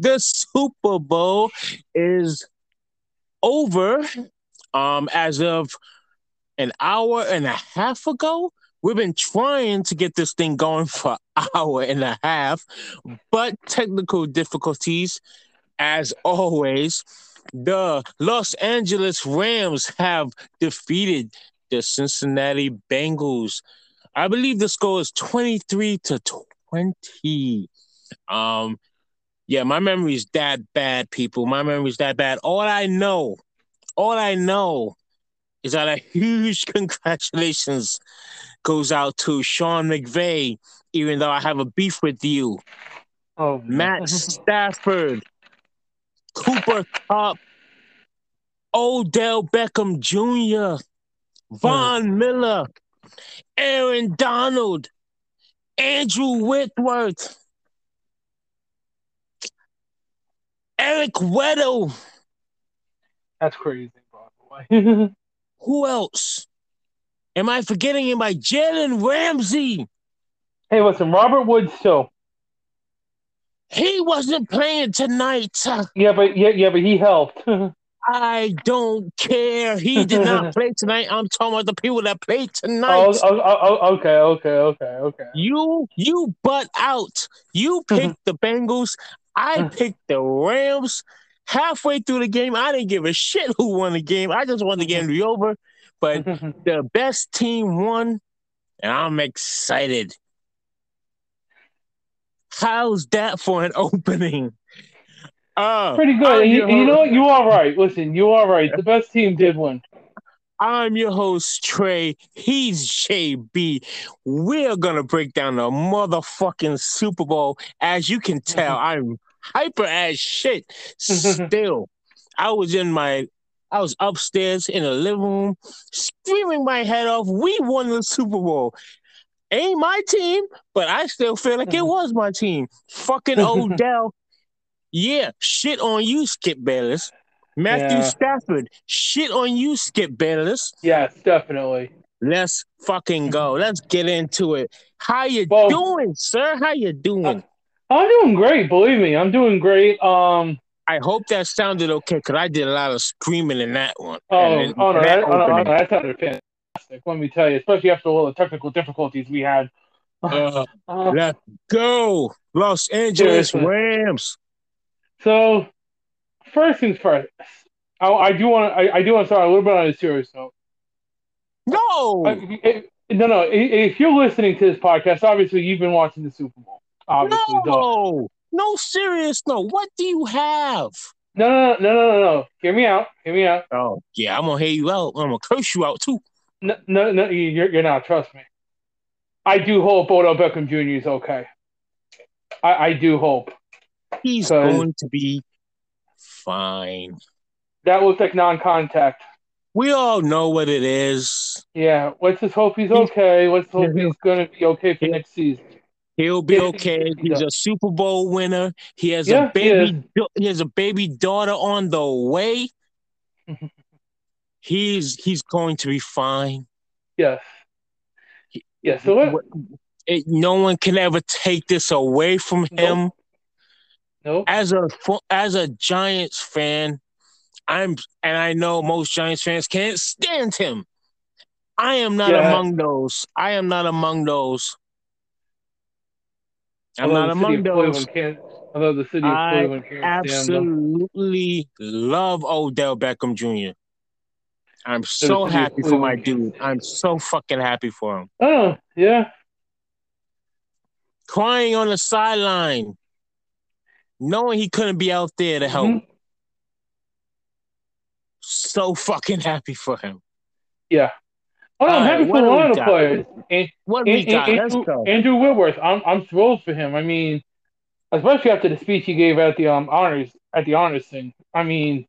The Super Bowl is over. Um, as of an hour and a half ago, we've been trying to get this thing going for an hour and a half, but technical difficulties, as always. The Los Angeles Rams have defeated the Cincinnati Bengals. I believe the score is 23 to 20. Um, yeah, my memory is that bad, people. My memory is that bad. All I know, all I know is that a huge congratulations goes out to Sean McVay, even though I have a beef with you. Oh, Matt Stafford, Cooper Kupp, Odell Beckham Jr., Von hmm. Miller, Aaron Donald, Andrew Whitworth, Eric Weddle. That's crazy, by the way. Who else? Am I forgetting him by Jalen Ramsey? hey, listen, Robert Woods too. He wasn't playing tonight. Yeah, but yeah, yeah, but he helped. I don't care. He did not play tonight. I'm talking about the people that played oh, tonight. oh, oh, oh, oh, okay, okay, okay, okay. You you butt out. You picked the Bengals. I picked the Rams. Halfway through the game, I didn't give a shit who won the game. I just wanted the game to be over. But the best team won, and I'm excited. How's that for an opening? Uh, Pretty good. You, you know what? You are right. Listen, you are right. The best team did win. I'm your host, Trey. He's JB. We're gonna break down the motherfucking Super Bowl. As you can tell, mm-hmm. I'm hyper as shit. Still, I was in my I was upstairs in the living room, screaming my head off. We won the Super Bowl. Ain't my team, but I still feel like it mm-hmm. was my team. Fucking Odell. Yeah, shit on you, Skip Bayless. Matthew Yeah. Stafford, shit on you, Skip Bayless. Yes, definitely. Let's fucking go. Let's get into it. How you Well- doing, sir? How you doing? I'm doing great. Believe me, I'm doing great. Um. I hope that sounded okay because I did a lot of screaming in that one. Oh, oh no, that oh, no, that sounded fantastic. Let me tell you, especially after all the technical difficulties we had. Uh, Uh, let's go, Los Angeles Seriously. Rams. so, first things first, I, I do want to. I, I do want to start a little bit on a serious note. No, Uh, it- no, no. i- If you're listening to this podcast, obviously you've been watching the Super Bowl. Obviously, duh. no, no, serious. No, what do you have? No, no, no, no, no, no. Hear me out. Hear me out. Oh, yeah, I'm gonna hear you out. I'm gonna curse you out too. No, no, no you're, you're not. Trust me. I do hope Odell Beckham Jr. is okay. I, I do hope. He's going to be fine. That looks like non-contact. We all know what it is. Yeah, let's just hope he's okay. Let's hope he's going to be okay for next season. He'll be okay. He's a Super Bowl winner. He has Yeah, a baby. he has a baby daughter on the way. he's he's going to be fine. Yes. Yeah, so What- it- no one can ever take this away from him. No. As a as a Giants fan, I'm and I know most Giants fans can't stand him. I am not Yeah. among those. I am not among those. I'm Although not among those. Can't. Although the city of I Cleveland can't absolutely love Odell Beckham Jr. I'm so happy for my dude. I'm so fucking happy for him. Oh, yeah. Crying on the sideline, knowing he couldn't be out there to help. Mhm. So fucking happy for him. Yeah. Oh, I'm right, happy for a lot of players. And, What we and, got? and- Andrew. Andrew Whitworth, I'm I'm thrilled for him. I mean, especially after the speech he gave at the um honors at the honors thing. I mean,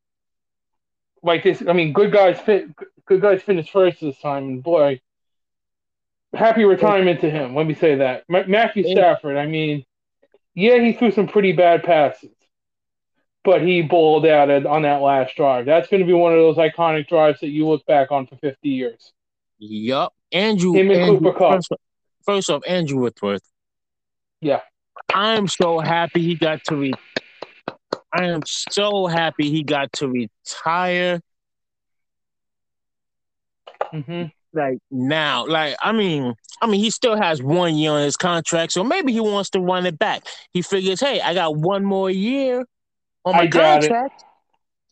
like this. I mean, good guys fit. Good guys finished first this time, and boy, happy retirement to him. Let me say that. Ma- Matthew Stafford. I mean, yeah, he threw some pretty bad passes, but he bowled out at, on that last drive. That's going to be one of those iconic drives that you look back on for 50 years. Yup. Andrew. Him and Andrew Cooper Kupp. first, first off, Andrew Whitworth. Yeah. I'm so happy he got to re- I am so happy he got to retire. Mm-hmm. Like now, like I mean, I mean, he still has one year on his contract, so maybe he wants to run it back. He figures, hey, I got one more year on my got it. contract.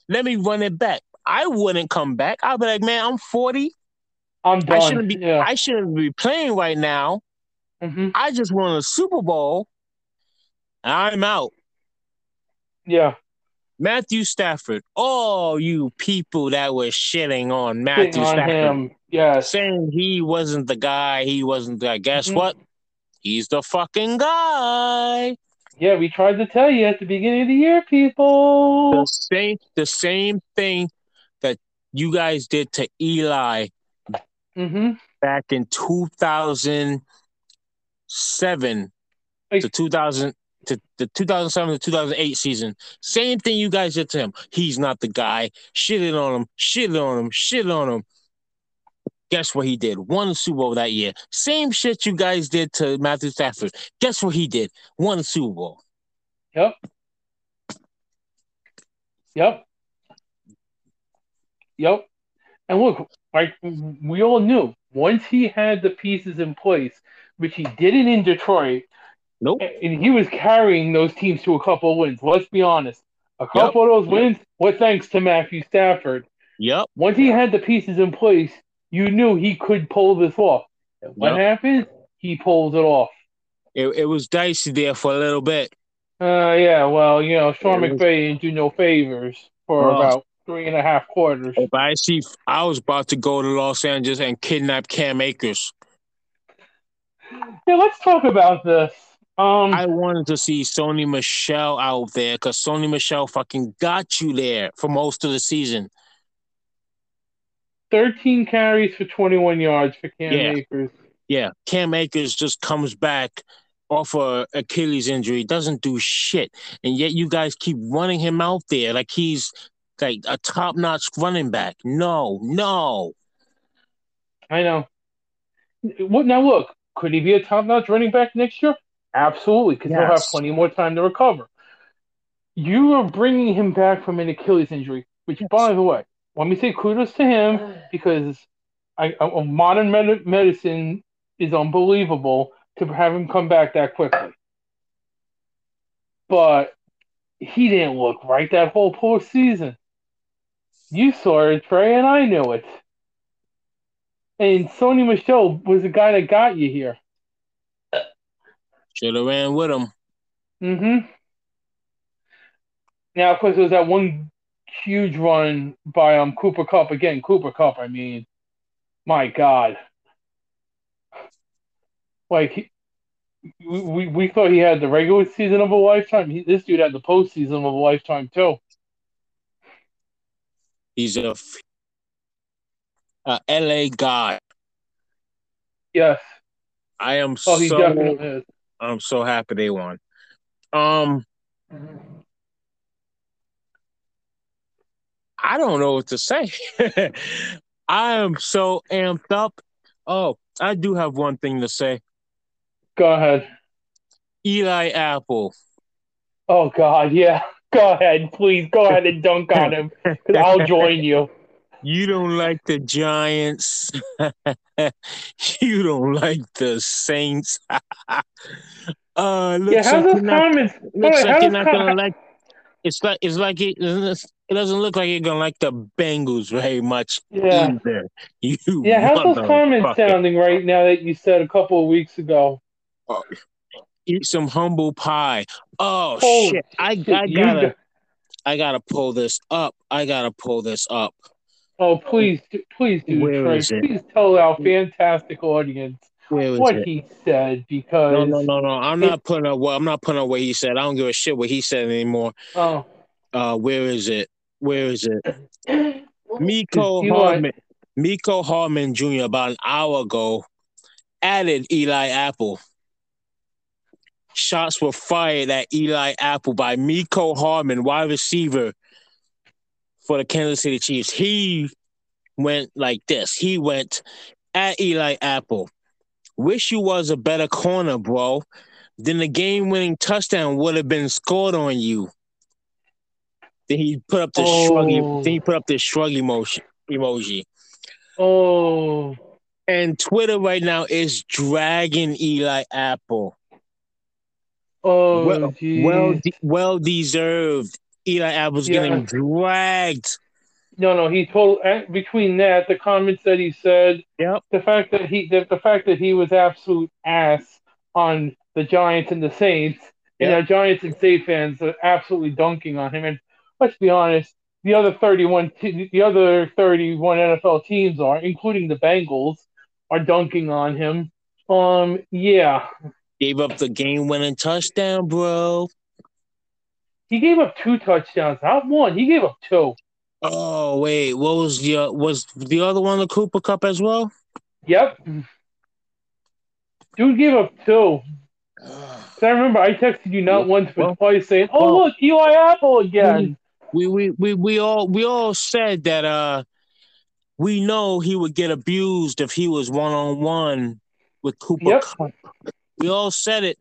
Let me run it back. I wouldn't come back. I'd be like, man, I'm 40. I'm done. I shouldn't be. yeah. I shouldn't be playing right now. hmm I just won a Super Bowl. I'm out. Yeah. Matthew Stafford. All you people that were shitting on Matthew on Stafford, him. Yes. saying he wasn't the guy, he wasn't the guy. Guess Mhm. what? He's the fucking guy. Yeah, we tried to tell you at the beginning of the year, people. The same, the same thing that you guys did to Eli Mm-hmm. back in 2007 Like- to 2000 to the 2007 to 2008 season. Same thing you guys did to him. He's not the guy. Shitted on him, shitted on him, shitted on him. Guess what he did? Won the Super Bowl that year. Same shit you guys did to Matthew Stafford. Guess what he did? Won the Super Bowl. Yep. Yep. Yep. And look, like we all knew, once he had the pieces in place, which he didn't in Detroit, Nope. and he was carrying those teams to a couple of wins. Let's be honest. A couple of those wins were thanks to Matthew Stafford. Yep. Once he had the pieces in place, you knew he could pull this off. And what Yep. happened? He pulls it off. It, it was dicey there for a little bit. Uh, yeah, well, you know, Sean It was- McVay didn't do no favors for Oh. about three and a half quarters. If I see, I was about to go to Los Angeles and kidnap Cam Akers. Yeah, let's talk about this. Um, I wanted to see Sony Michel out there because Sony Michel fucking got you there for most of the season. 13 carries for 21 yards for Cam Yeah. Akers. Yeah, Cam Akers just comes back off a Achilles injury, doesn't do shit, and yet you guys keep running him out there like he's like a top notch running back. No, no. I know. What now? Look, could he be a top-notch running back next year? Absolutely, because he'll have plenty more time to recover. You are bringing him back from an Achilles injury, which, by the way, let me say kudos to him because I, uh, modern med- medicine is unbelievable to have him come back that quickly. But he didn't look right that whole postseason. You saw it, Trey, and I knew it. And Sony Michel was the guy that got you here. Should have ran with him. Mm-hmm. Now, of course, there was that one huge run by um Cooper Kupp again. Cooper Kupp, I mean, my God, like he, we we thought he had the regular season of a lifetime. He, this dude had the postseason of a lifetime too. He's a, LA guy. Yes. I am Oh, he so definitely is. I'm so happy they won. Um, I don't know what to say. I am so amped up. Oh, I do have one thing to say. Go ahead. Eli Apple. Oh God, yeah. Go ahead, please. Go ahead and dunk on him, I'll join you. You don't like the Giants. you don't like the Saints. uh, looks Yeah, how's like you're not, comments? looks like you're not gonna like. It's like it's like it. It doesn't look like you're gonna like the Bengals very much Yeah. either. You Yeah, how's those comments motherfucker. sounding right now that you said a couple of weeks ago? Eat some humble pie. Oh Holy shit! I shit, I you gotta got- I gotta pull this up. I gotta pull this up. Oh, please, please do, Where Trey. Please tell our fantastic audience what it? he said because No, no, no, no. I'm it- not putting up what I'm not putting up what he said. I don't give a shit what he said anymore. oh, Uh, where is it? Where is it? Mecole Eli- Hardman, Mecole Hardman Jr. about an hour ago added Eli Apple. Shots were fired at Eli Apple by Mecole Hardman, wide receiver for the Kansas City Chiefs. He went like this. He went at Eli Apple. Wish you was a better corner, bro. then the game-winning touchdown would have been scored on you. Then he put up the Oh. shrug. Then he put up the shrug emoji. Emoji. Oh, And Twitter right now is dragging Eli Apple. oh, well, geez. well, de- well deserved. Eli Apple's Yeah. getting dragged. no, no. He told eh, between that the comments that he said, Yep. the fact that he, the, the fact that he was absolute ass on the Giants and the Saints, and Yep. the Giants and Saints fans are absolutely dunking on him. And let's be honest, the other thirty-one, te- the other thirty-one NFL teams are, including the Bengals, are dunking on him. Um, yeah, Gave up the game-winning touchdown, bro. he gave up two touchdowns, not one. He gave up two. Oh wait, what was the uh, was the other one the Cooper Kupp as well? Yep. Dude gave up two. I remember I texted you not once but Well, twice saying, "Oh well. look, Eli Apple again." We we we we all we all said that uh we know he would get abused if he was one on one with Cooper Yep. Kupp. We all said it.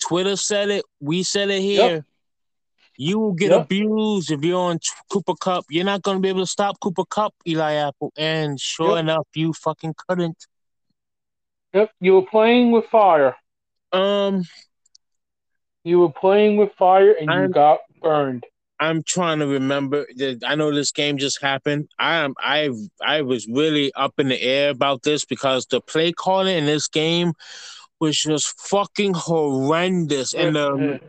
Twitter said it. We said it here. You will get Yep. abused if you're on Cooper Kupp. You're not going to be able to stop Cooper Kupp, Eli Apple. And sure Yep. enough, you fucking couldn't. Yep, you were playing with fire. Um, You were playing with fire, and you I'm- got burned. I'm trying to remember. I know this game just happened. I am. I I was really up in the air about this because the play calling in this game was just fucking horrendous. And the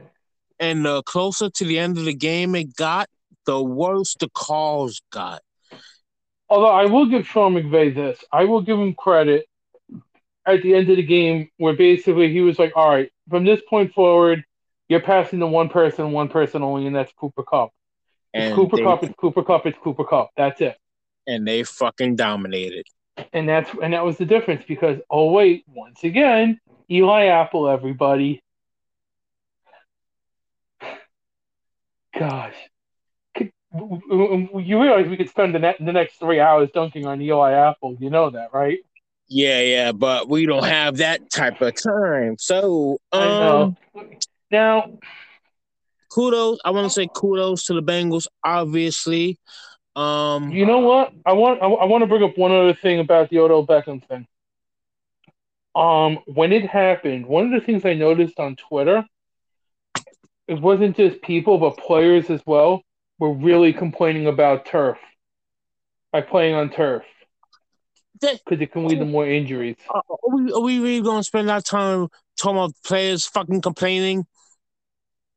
and the closer to the end of the game it got, the worse the calls got. Although I will give Sean McVay this, I will give him credit at the end of the game where basically he was like, "All right, from this point forward, you're passing to one person, one person only, and that's Cooper Kupp. It's And Cooper they, Kupp. It's Cooper Kupp. It's Cooper Kupp. That's it." and they fucking dominated. And that's and that was the difference because oh wait, once again, Eli Apple, everybody. Gosh, Could- w- w- you realize we could spend the, ne- the next three hours dunking on Eli Apple? You know that, right? Yeah, yeah, but we don't have that type of time. So, um, Now, kudos. I want to say kudos to the Bengals. Obviously, um, you know what? I want I, I want to bring up one other thing about the Odell Beckham thing. Um, when it happened, one of the things I noticed on Twitter, it wasn't just people but players as well were really complaining about turf, like playing on turf, because it can lead to more injuries. are we are we really gonna spend our time talking about players fucking complaining?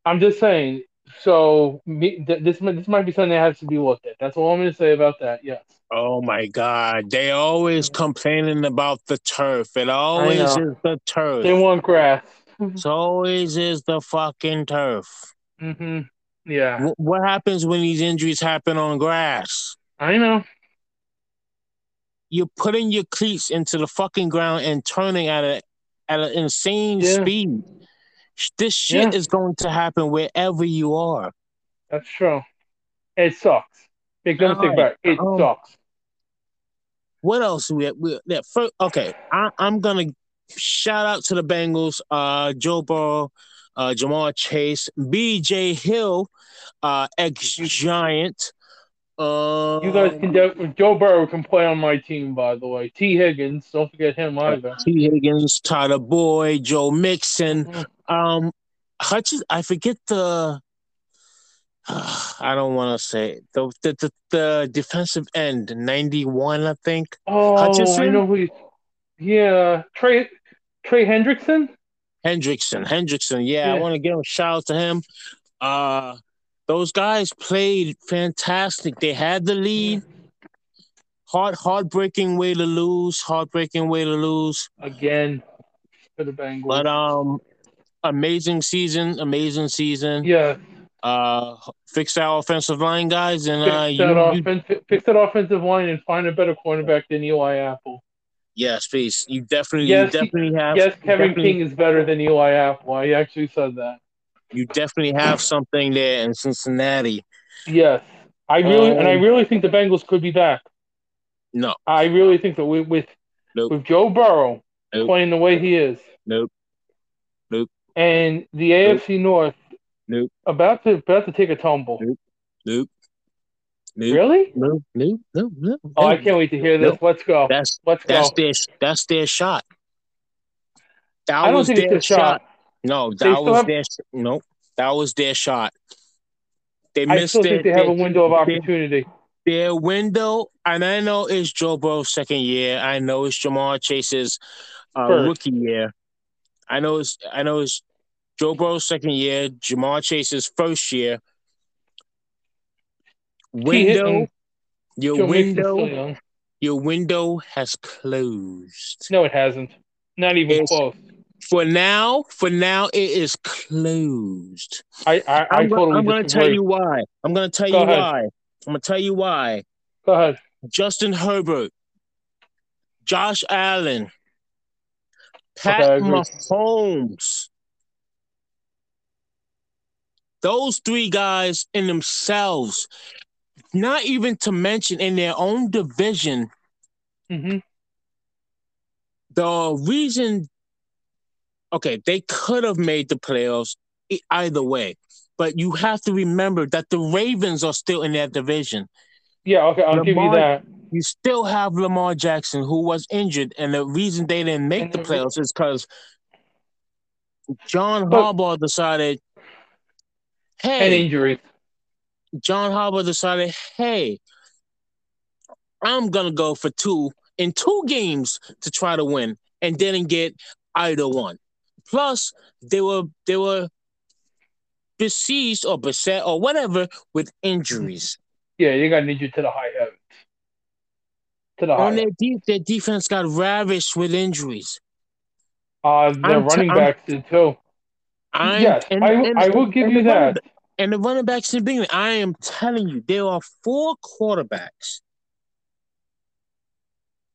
I'm just saying. So me, th- this might- this might be something that has to be looked at. That's all I'm going to say about that. Yes. Oh my God, they always complaining about the turf. It always is the turf. They want grass. It always is the fucking turf. Mm-hmm. Yeah, Wh- What happens when these injuries happen on grass? I know. You're putting your cleats into the fucking ground and turning at a at an insane Yeah. speed. This shit Yeah. is going to happen wherever you are. That's true. It sucks. Make no mistake about it. It Oh. sucks. What else we have? We, yeah, first, okay, I, I'm gonna shout out to the Bengals, uh, Joe Burrow, uh, Jamal Chase, B.J. Hill, uh, ex Giant. Um, You guys can. De- Joe Burrow can play on my team, by the way. Tee Higgins, don't forget him either. Tee Higgins, Tyler Boyd, Joe Mixon. Mhm. Um, Hutchins, I forget the. I don't want to say the, the the the defensive end, ninety one, I think. Oh, Hutchinson? I know who. Yeah, Trey Trey Hendrickson. Hendrickson, Hendrickson. Yeah, I want to give a shout out to him. Uh, those guys played fantastic. They had the lead. Hard, heartbreaking way to lose. Heartbreaking way to lose. again for the Bengals. But um, amazing season. Amazing season. yeah, Uh, fix that offensive line, guys, and uh, fix you, that you offense, fix that offensive line, and find a better cornerback than Eli Apple. yes, please. You definitely, Yes, you definitely have. Yes, Kevin King is better than Eli Apple. I actually said that. You definitely have something there in Cincinnati. Yes, I really and I Um, really think the Bengals could be back. No, I really think that with with, Nope. with Joe Burrow Nope. playing the way he is, nope. And the AFC North Nope. about to about to take a tumble. Nope. Nope. Nope. Really? No, no, no, no. Oh, I can't wait to hear this. Nope. Let's go. That's Let's go. that's their that's their shot. That I don't was think their it's a shot. No, that still was have- their no. That was their shot. They I missed still their, think they have a window of opportunity. their window, and I know it's Joe Burrow's second year. I know it's Ja'Marr Chase's uh, rookie year. I know it's I know it's Joe Burrow's second year, Ja'Marr Chase's first year. Window, your Joe window, your window has closed. No, it hasn't. Not even It's- close. For now, for now, it is closed. I I, I I'm, totally I'm going to tell you why. I'm going to tell Go you ahead. why. I'm going to tell you why. Go ahead. Justin Herbert, Josh Allen, Pat Okay, Mahomes. Those three guys in themselves, not even to mention in their own division, hmm the reason, okay, they could have made the playoffs either way, but you have to remember that the Ravens are still in that division. Yeah. Okay. I'll give you that. You still have Lamar Jackson, who was injured, and the reason they didn't make the playoffs is because John But- Harbaugh decided, hey, injuries. John Harbaugh decided, hey, I'm gonna go for two in two games to try to win, and didn't get either one. Plus, they were they were besieged or beset or whatever with injuries. Yeah, you got injured to need you to the high heavens. To the. On their de- their defense got ravished with injuries. Uh, their I'm t- running I'm- backs did too. I'm, yes, and- I, and- I will give you running that. ba- And the running backs in the I am telling you, there are four quarterbacks.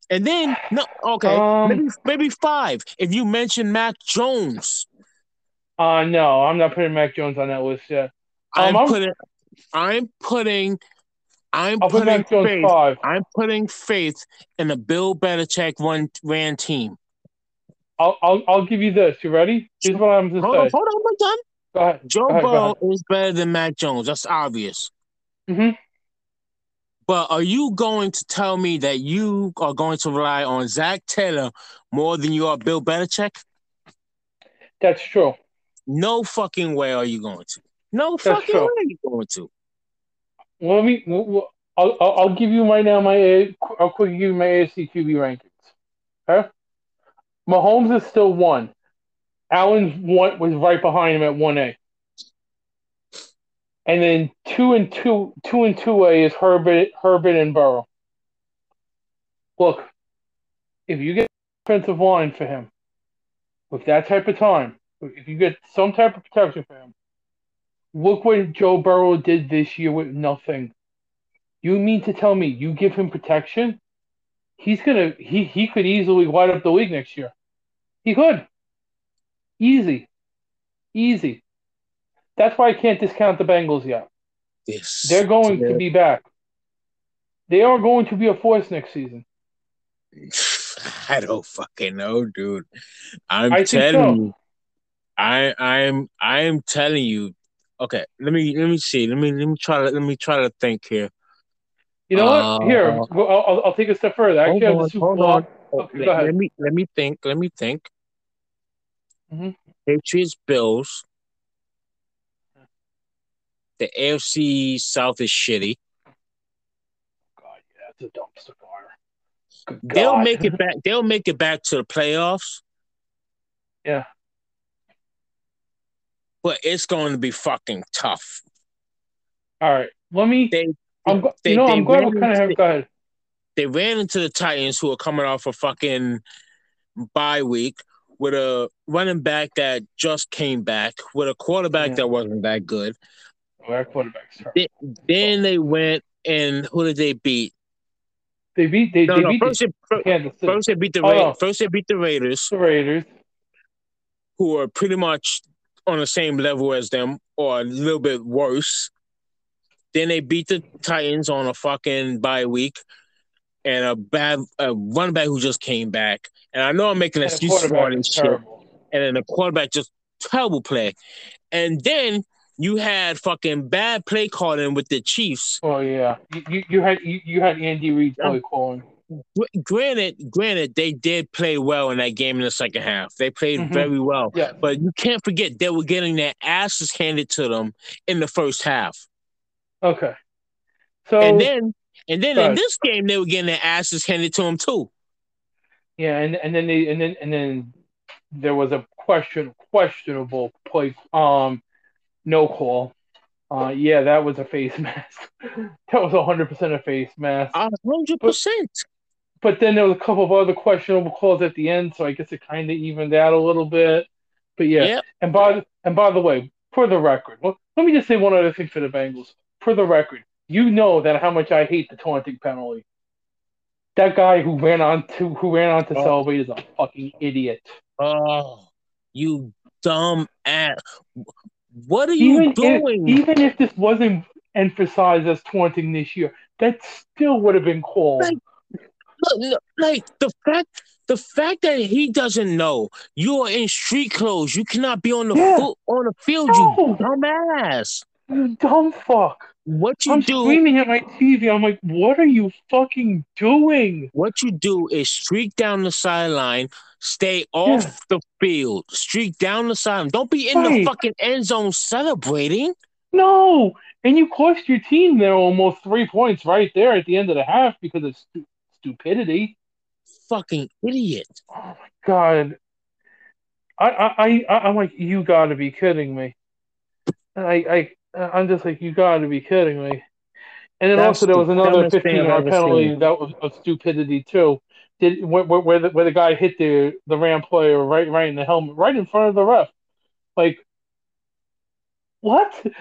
And then no, okay, Um, maybe maybe five. If you mention Mac Jones, Uh, no, I'm not putting Mac Jones on that list yet. I'm I'm- putting, I'm putting, I'm I'll putting faith. five. I'm putting faith in a Bill Belichick run ran team. I'll, I'll I'll give you this. You ready? Here's what I'm Hold gonna on, hold on, I'm done. Go ahead. Joe Go ahead, go Burrow is better than Mac Jones. That's obvious. Mm-hmm. But are you going to tell me that you are going to rely on Zac Taylor more than you are Bill Belichick? That's true. No fucking way are you going to. No That's fucking true. way are you going to. Let me. Well, I'll I'll give you right now my A- I'll quickly give you my AFC QB rankings. Okay. Mahomes is still one. Allen's one was right behind him at one A. And then two and two, two and two A is Herbert, Herbert and Burrow. Look, if you get offensive line for him with that type of time, if you get some type of protection for him, look what Joe Burrow did this year with nothing. You mean to tell me you give him protection? He's gonna he he could easily light up the league next year. He could. Easy. Easy. That's why I can't discount the Bengals yet. This They're going to be back. They are going to be a force next season. I don't fucking know, dude. I'm I telling so. you. I I'm I'm telling you. Okay, let me let me see. Let me let me try to let me try to think here. You know Uh, what? Here, well, I'll, I'll- take a step further. Actually, the on, hold on. Okay, let, let me let me think. Let me think. Mhm. Patriots, Bills. The AFC South is shitty. God, yeah, it's a dumpster fire. They'll make it back. They'll make it back to the playoffs. Yeah. But it's going to be fucking tough. All right, let me. They I'm. go- they- you know, they I'm we ran kind of have. Go ahead. they ran into the Titans, who are coming off a fucking bye week, with a running back that just came back, with a quarterback Yeah. that wasn't that good. Oh, our quarterback's. They- Then they went and who did they beat? They beat. They, No, they no. beat First, the they, Kansas City. first they beat the Oh, Ra- no. first they beat the Raiders, the Raiders. who are pretty much on the same level as them, or a little bit worse. Then they beat the Titans on a fucking bye week, and a bad a running back who just came back. And I know I'm making excuses for all this shit. and then the quarterback just terrible play. And then you had fucking bad play calling with the Chiefs. Oh yeah, you, you, you had you, you had Andy Reid play calling. Granted, granted, they did play well in that game in the second half. They played Mhm. very well. Yeah. But you can't forget they were getting their asses handed to them in the first half. Okay. So and then and then in this game they were getting their asses handed to them too. yeah, and and then they and then and then there was a question questionable play um no call. Uh yeah, that was a face mask. that was hundred percent a face mask. A hundred percent. But then there was a couple of other questionable calls at the end, so I guess it kind of evened out a little bit. But yeah, Yep. and by and by the way, for the record, well, let me just say one other thing for the Bengals. For the record, you know that how much I hate the taunting penalty. That guy who ran on to who ran on to Oh. celebrate is a fucking idiot. Oh, you dumb ass. What are you doing? if even if this wasn't emphasized as taunting this year, that still would have been called. Like, Look, look, like the fact the fact that he doesn't know you are in street clothes, you cannot be on the Yeah. foot on the field, No. you dumbass. You dumb fuck. What you I'm do screaming at my TV. I'm like, what are you fucking doing? what you do is streak down the sideline, stay off the field, streak down the sideline. Don't be in the fucking end zone celebrating. No. And you cost your team there almost three points right there at the end of the half because of stupidity. Fucking idiot. Oh my god. I I I I'm like, you gotta be kidding me. I I I'm just like, you gotta be kidding me. And then That's also there was another 15 I've yard penalty seen. that was of stupidity too. Did where, where, where the where the guy hit the the Ram player right right in the helmet, right in front of the ref. Like what?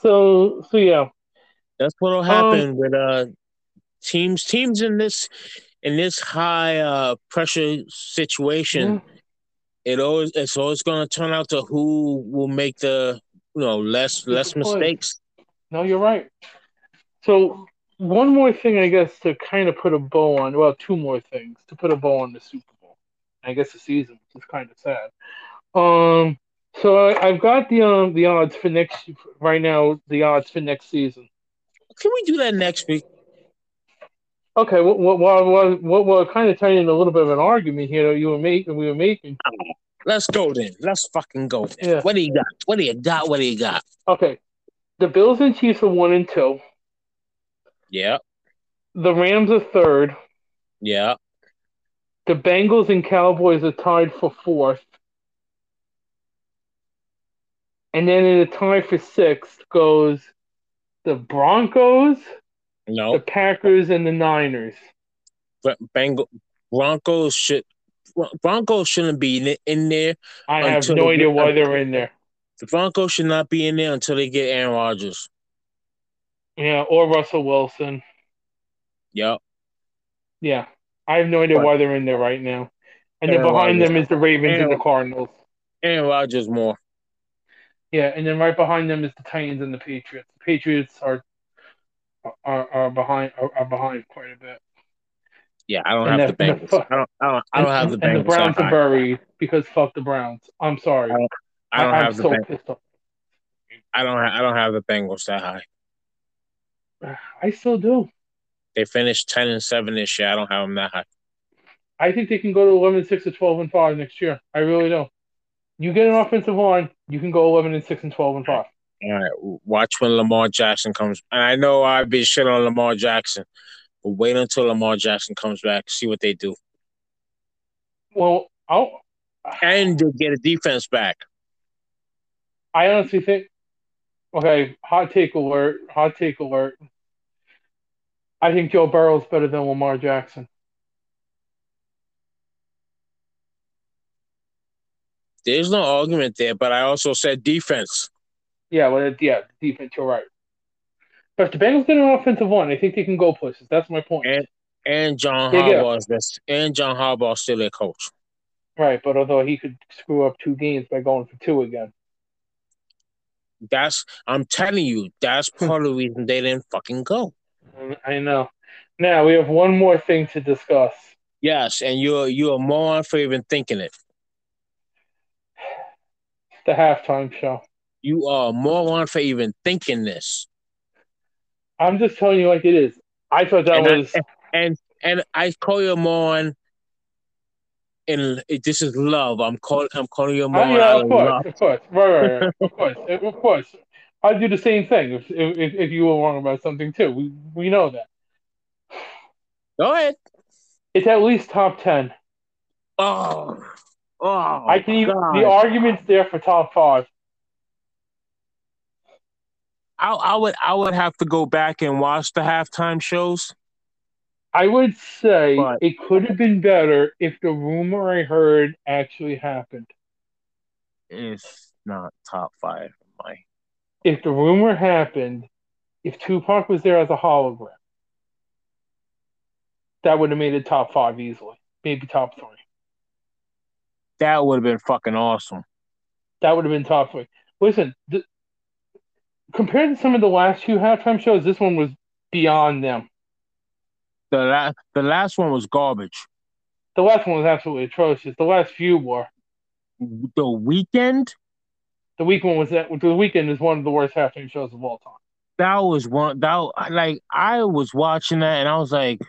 So so yeah. That's what'll Um, happen with uh teams teams in this in this high uh pressure situation. It always it's always gonna turn out to who will make the you know less less point. mistakes. No, you're right. So one more thing, I guess, to kind of put a bow on. Well, two more things to put a bow on the Super Bowl. I guess the season, which is kind of sad. Um, so I, I've got the um the odds for next right now. The odds for next season. Can we do that next week? Okay, what what what what what kind of turning into a little bit of an argument here that you were making. We were making. Let's go then. Let's fucking go. Then. Yeah. What do you got? What do you got? What do you got? Okay, the Bills and Chiefs are one and two. Yeah, The Rams are third. yeah. The Bengals and Cowboys are tied for fourth. And then in the tie for sixth goes the Broncos, the Packers, and the Niners. Bengal Broncos should Broncos shouldn't be in, there. I have no they idea why they're in there. The Broncos should not be in there until they get Aaron Rodgers. Yeah, or Russell Wilson. Yep. Yeah. I have no idea Right. why they're in there right now. And then behind Rodgers. them is the Ravens and the Cardinals. Aaron Rodgers more. Yeah, and then right behind them is the Titans and the Patriots. The Patriots are are, are behind are, are behind quite a bit. Yeah, I don't And have the the- the Bengals. fu- I don't. I don't, I don't have the Bengals. and the Browns are buried because fuck the Browns. I'm sorry. I I don't I'm have the so Bengals. pissed off. I don't. Ha- I don't have the Bengals that high. I still do. They finished ten and seven this year. I don't have them that high. I think they can go to 11 and 6 or 12 and 5 next year. I really do. You get an offensive line, you can go 11 and 6 and 12 and 5. All right, watch when Lamar Jackson comes. And I know I've been shit on Lamar Jackson, but wait until Lamar Jackson comes back. See what they do, Well, I'll, and they get a defense back. I honestly think, okay, hot take alert, hot take alert. I think Joe Burrow's better than Lamar Jackson. There's no argument there, but I also said defense. Yeah, well, yeah, defense, you're right. But if the Bengals get an offensive one, I think they can go places. That's my point. And and John Yeah. Harbaugh is and John Harbaugh still their coach. Right, but although he could screw up two games by going for two again. That's I'm telling you, that's hmm. part of the reason they didn't fucking go. Mm, I know. Now we have one more thing to discuss. Yes, and you're you're a moron for even thinking it. the halftime show. You are a moron for even thinking this. I'm just telling you like it is. I thought that and was I, and and I call you a moron. And this is love. I'm calling. I'm calling you a moron. yeah, of course, love. of course, right, right, right. of course, of course. I'd do the same thing if, if if you were wrong about something too. We we know that Go ahead. it's at least top ten. Oh, oh. I can even, the argument's there for top five. I, I would. I would have to go back and watch the halftime shows. I would say But- it could have been better if the rumor I heard actually happened. It's not top five. My If the rumor happened, if Tupac was there as a hologram, that would have made it top five easily, maybe top three. that would have been fucking awesome. That would have been top three. Listen, th- compared to some of the last few halftime shows, this one was beyond them. The la- the last one was garbage. The last one was absolutely atrocious. The last few were. The Weeknd The Weeknd was that. The Weeknd is one of the worst halftime shows of all time. that was one that like I was watching that and I was like,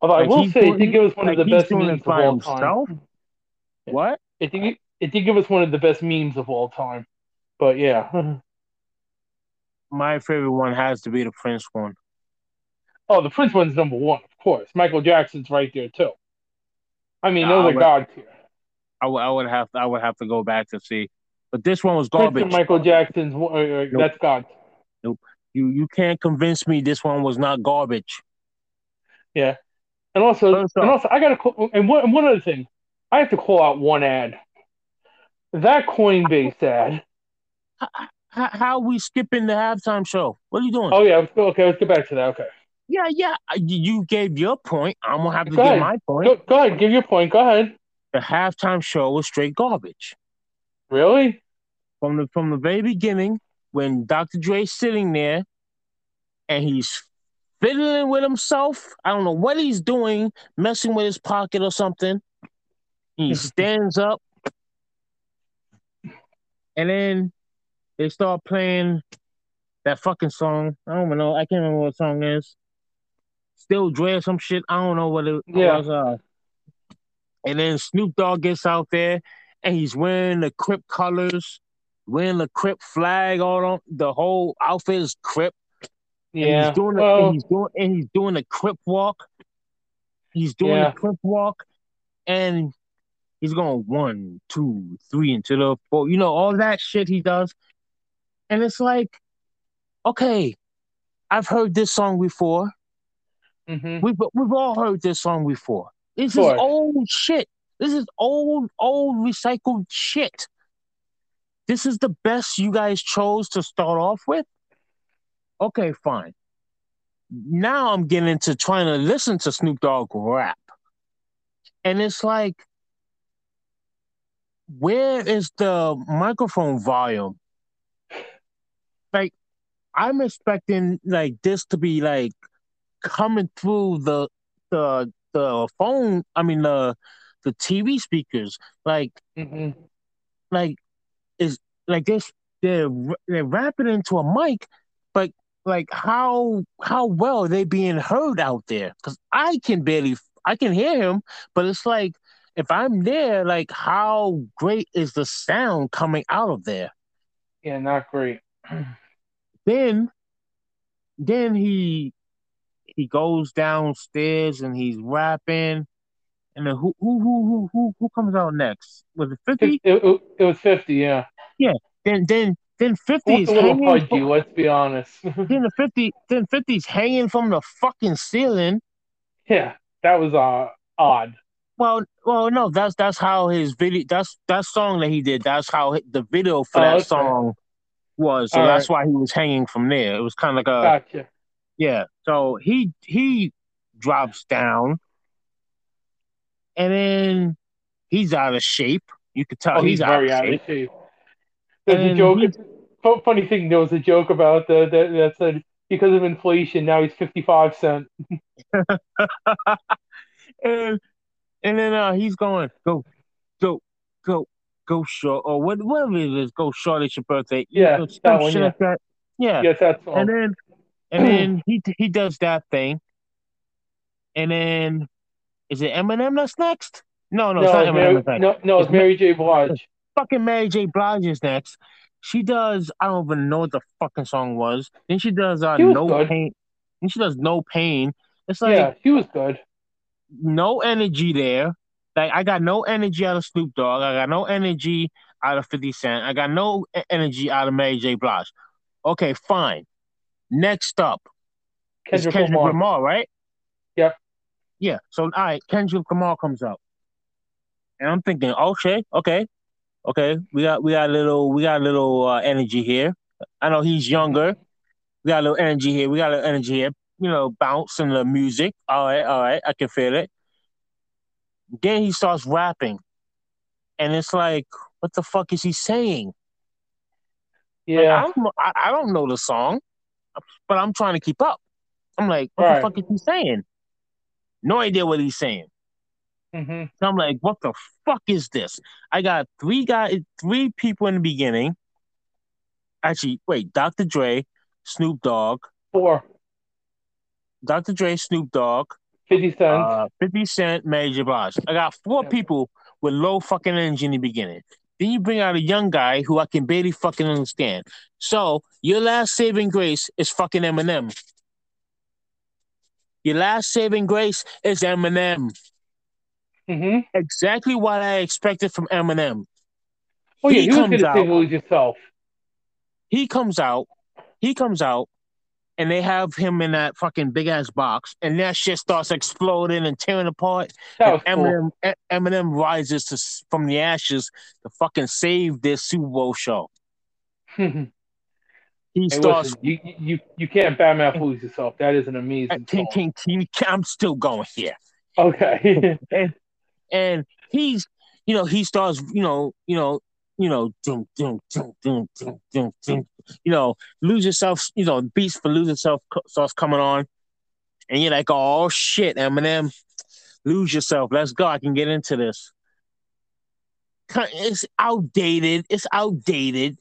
Although I will say, doing- it did give us one like of the best it memes of all himself? time. what? It it did give us one of the best memes of all time. But yeah. My favorite one has to be the Prince one. Oh, the Prince one's number one, of course. Michael Jackson's right there too. I mean, those are god tier. I would I would have I would have to go back to see, but this one was garbage. Michael Jackson's uh, uh, that's god. Nope. You you can't convince me this one was not garbage. Yeah, and also, and also, I got to call, and one, and one other thing, I have to call out one ad. That Coinbase ad. How, how we skipping the halftime show? What are you doing? Oh yeah, okay, let's get back to that. Okay, Yeah, yeah. You gave your point. I'm gonna have to Go give ahead. my point. go, go ahead, give your point. Go ahead. The halftime show was straight garbage Really? from the from the very beginning when Dr. Dre's sitting there and he's fiddling with himself. I don't know what he's doing, messing with his pocket or something. He stands up, and then they start playing that fucking song. I don't know. I can't remember what song it is. Still Dre some shit. I don't know what it Yeah. was. Uh, and then Snoop Dogg gets out there and he's wearing the Crip colors, wearing the Crip flag all on the whole outfit is Crip. And Yeah. he's doing the, well, and he's doing and he's doing the Crip walk. He's doing Yeah. the Crip walk, and he's going one, two, three into the four. You know all that shit he does, and it's like, okay, I've heard this song before. mhm. We've we've all heard this song before. This is old shit. This is old, old recycled shit. This is the best you guys chose to start off with. Okay, fine. Now I'm getting into trying to listen to Snoop Dogg rap. And it's like, where is the microphone volume? Like, I'm expecting like this to be like coming through the the the phone. I mean the the TV speakers. Like Mhm. like is like this they're they're rapping into a mic, but like how how well are they being heard out there? Because I can barely I can hear him, but it's like if I'm there, like how great is the sound coming out of there? Yeah, not great. Then then he he goes downstairs and he's rapping. And then who who who who who, who comes out next? Was it It, fifty? it, it was fifty. Yeah. Yeah. Then then then fifty is hanging. pudgy? From, Let's be honest. then the fifty then 50's hanging from the fucking ceiling. yeah, that was uh odd. Well, well, no, that's that's how his video. That's that song that he did. That's how the video for Oh, that okay. song was. So All that's why he was hanging from there. It was kind of like a Gotcha. yeah. So he he drops down, and then he's out of shape. You could tell Oh, he's, out very of out shape. of shape. There's a joke. he's- fu- Funny thing, there was a joke about the, that that said because of inflation now he's fifty five cent. and and then uh, he's going go go go Go short or what, whatever it is. Go short. It's your birthday. Yeah, You know, that some one, shit yeah. like that. Yeah. Yes, that's all. And then and then he he does that thing. And then is it Eminem that's next? No, no, no, it's not Eminem Mary, next. no, no, it's It's Mary J. Blige. Fucking Mary J. Blige is next. She does I don't even know what the fucking song was. Then she does uh She no good. pain. Then she does no pain. It's like yeah, she was good. no energy there. Like I got no energy out of Snoop Dogg. I got no energy out of 50 Cent. I got no energy out of Mary J. Blige. Okay, fine. Next up Kendrick, Kendrick Lamar. Lamar, right? Yep. Yeah. So all right, Kendrick Lamar comes up. And I'm thinking, okay, okay, okay. We got we got a little we got a little uh, energy here. I know he's younger. We got a little energy here. We got a little energy here. You know, bounce in the music. All right, all right. I can feel it. Then he starts rapping. And it's like, what the fuck is he saying? Like, I, Yeah, don't I, I don't know the song, but I'm trying to keep up. I'm like, what the fuck is he saying? No idea what he's saying. hmm So I'm like, what the fuck is this? I got three guys, three people in the beginning. Actually, wait, Dr. Dre, Snoop Dogg, four. Dr. Dre, Snoop Dogg, 50 cents. uh, 50 Cent, J. Blige. I got four people with low fucking energy in the beginning. Then you bring out a young guy who I can barely fucking understand. So your last saving grace is fucking Eminem. Your last saving grace is Eminem. Mm-hmm. Exactly what I expected from Eminem. Oh, yeah, He was comes going to out- Yourself. He comes out, he comes out, and they have him in that fucking big ass box, and that shit starts exploding and tearing apart. That and cool. Eminem, E- Eminem rises to, from the ashes to fucking save this Super Bowl show. hey, He starts. listen, you, you, you can't Batman Lose Yourself. That is an amazing King, song. King, King, I'm still going here, Okay. and, and he's, you know, he starts, you know, you know, you know, doom, doom, doom, doom, doom, doom. you know, lose yourself, you know, beats for lose yourself starts coming on, and you're like, oh shit, Eminem, lose yourself. Let's go. I can get into this. It's outdated. It's outdated.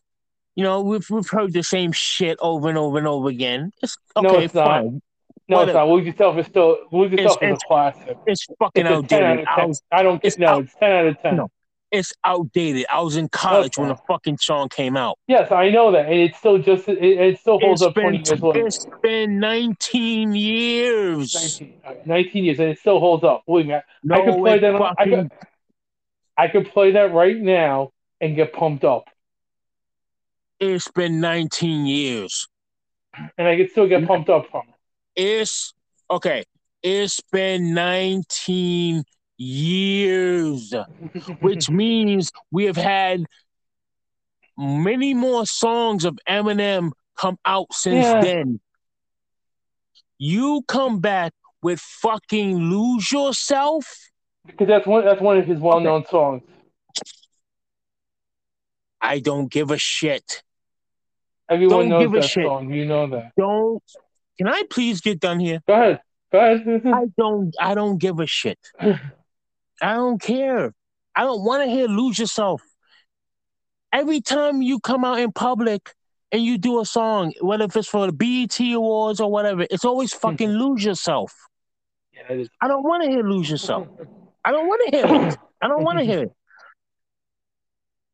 You know, we've we've heard the same shit over and over and over again. It's No, okay, it's not. fine. no, What it's not. Lose Yourself is still, Lose Yourself is it's- a classic. It's fucking It's a 10 out outdated. of I 10. was, I don't it's no, out- it's 10 out of 10. No. It's outdated. I was in college when the fucking song came out. Yes, I know that. And it's still just, it, it still holds It's up 20 years later. it's been 19 years. 19, uh, 19 years, and it still holds up. Believe me, I, No, I could play that. on- I fucking- could, I could play that right now and get pumped up, it's been 19 years. and I could still get pumped up from it. It's okay. It's been 19 years, which means we have had many more songs of Eminem come out since Yeah. then. You come back with fucking Lose Yourself? because that's one. That's one of his well-known songs. I don't give a shit. Everyone Don't give knows a that shit. song. You know that. Don't. Can I please get done here? Go ahead. Go ahead. I don't. I don't give a shit. I don't care. I don't want to hear lose yourself. Every time you come out in public and you do a song, whether if it's for the BET Awards or whatever, it's always hmm. fucking lose yourself. yeah, is. I don't want to hear lose yourself. I don't want to hear it. I don't want to hear it.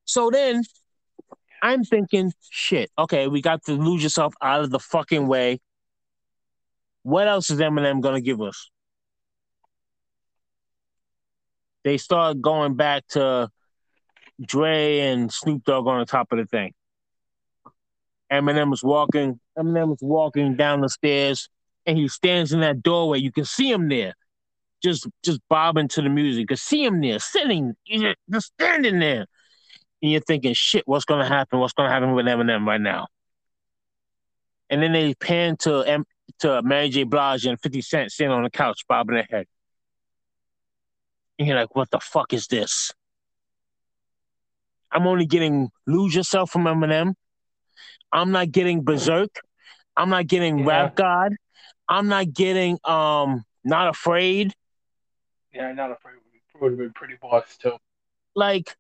So then I'm thinking, shit, okay, we got to lose yourself out of the fucking way. What else is Eminem gonna give us? They start going back to Dre and Snoop Dogg on the top of the thing. Eminem is walking, Eminem is walking down the stairs, and he stands in that doorway. You can see him there, just just bobbing to the music. You can see him there, sitting, just standing there. And you're thinking, shit, what's gonna happen? What's gonna happen with Eminem right now? And then they pan to M- to Mary J. Blige and 50 Cent sitting on the couch, bobbing their head. And you're like, what the fuck is this? I'm only getting Lose Yourself from Eminem. I'm not getting Berserk. I'm not getting Yeah. Rap God. I'm not getting um Not Afraid. Yeah, not afraid. Would have been pretty boss too. Like,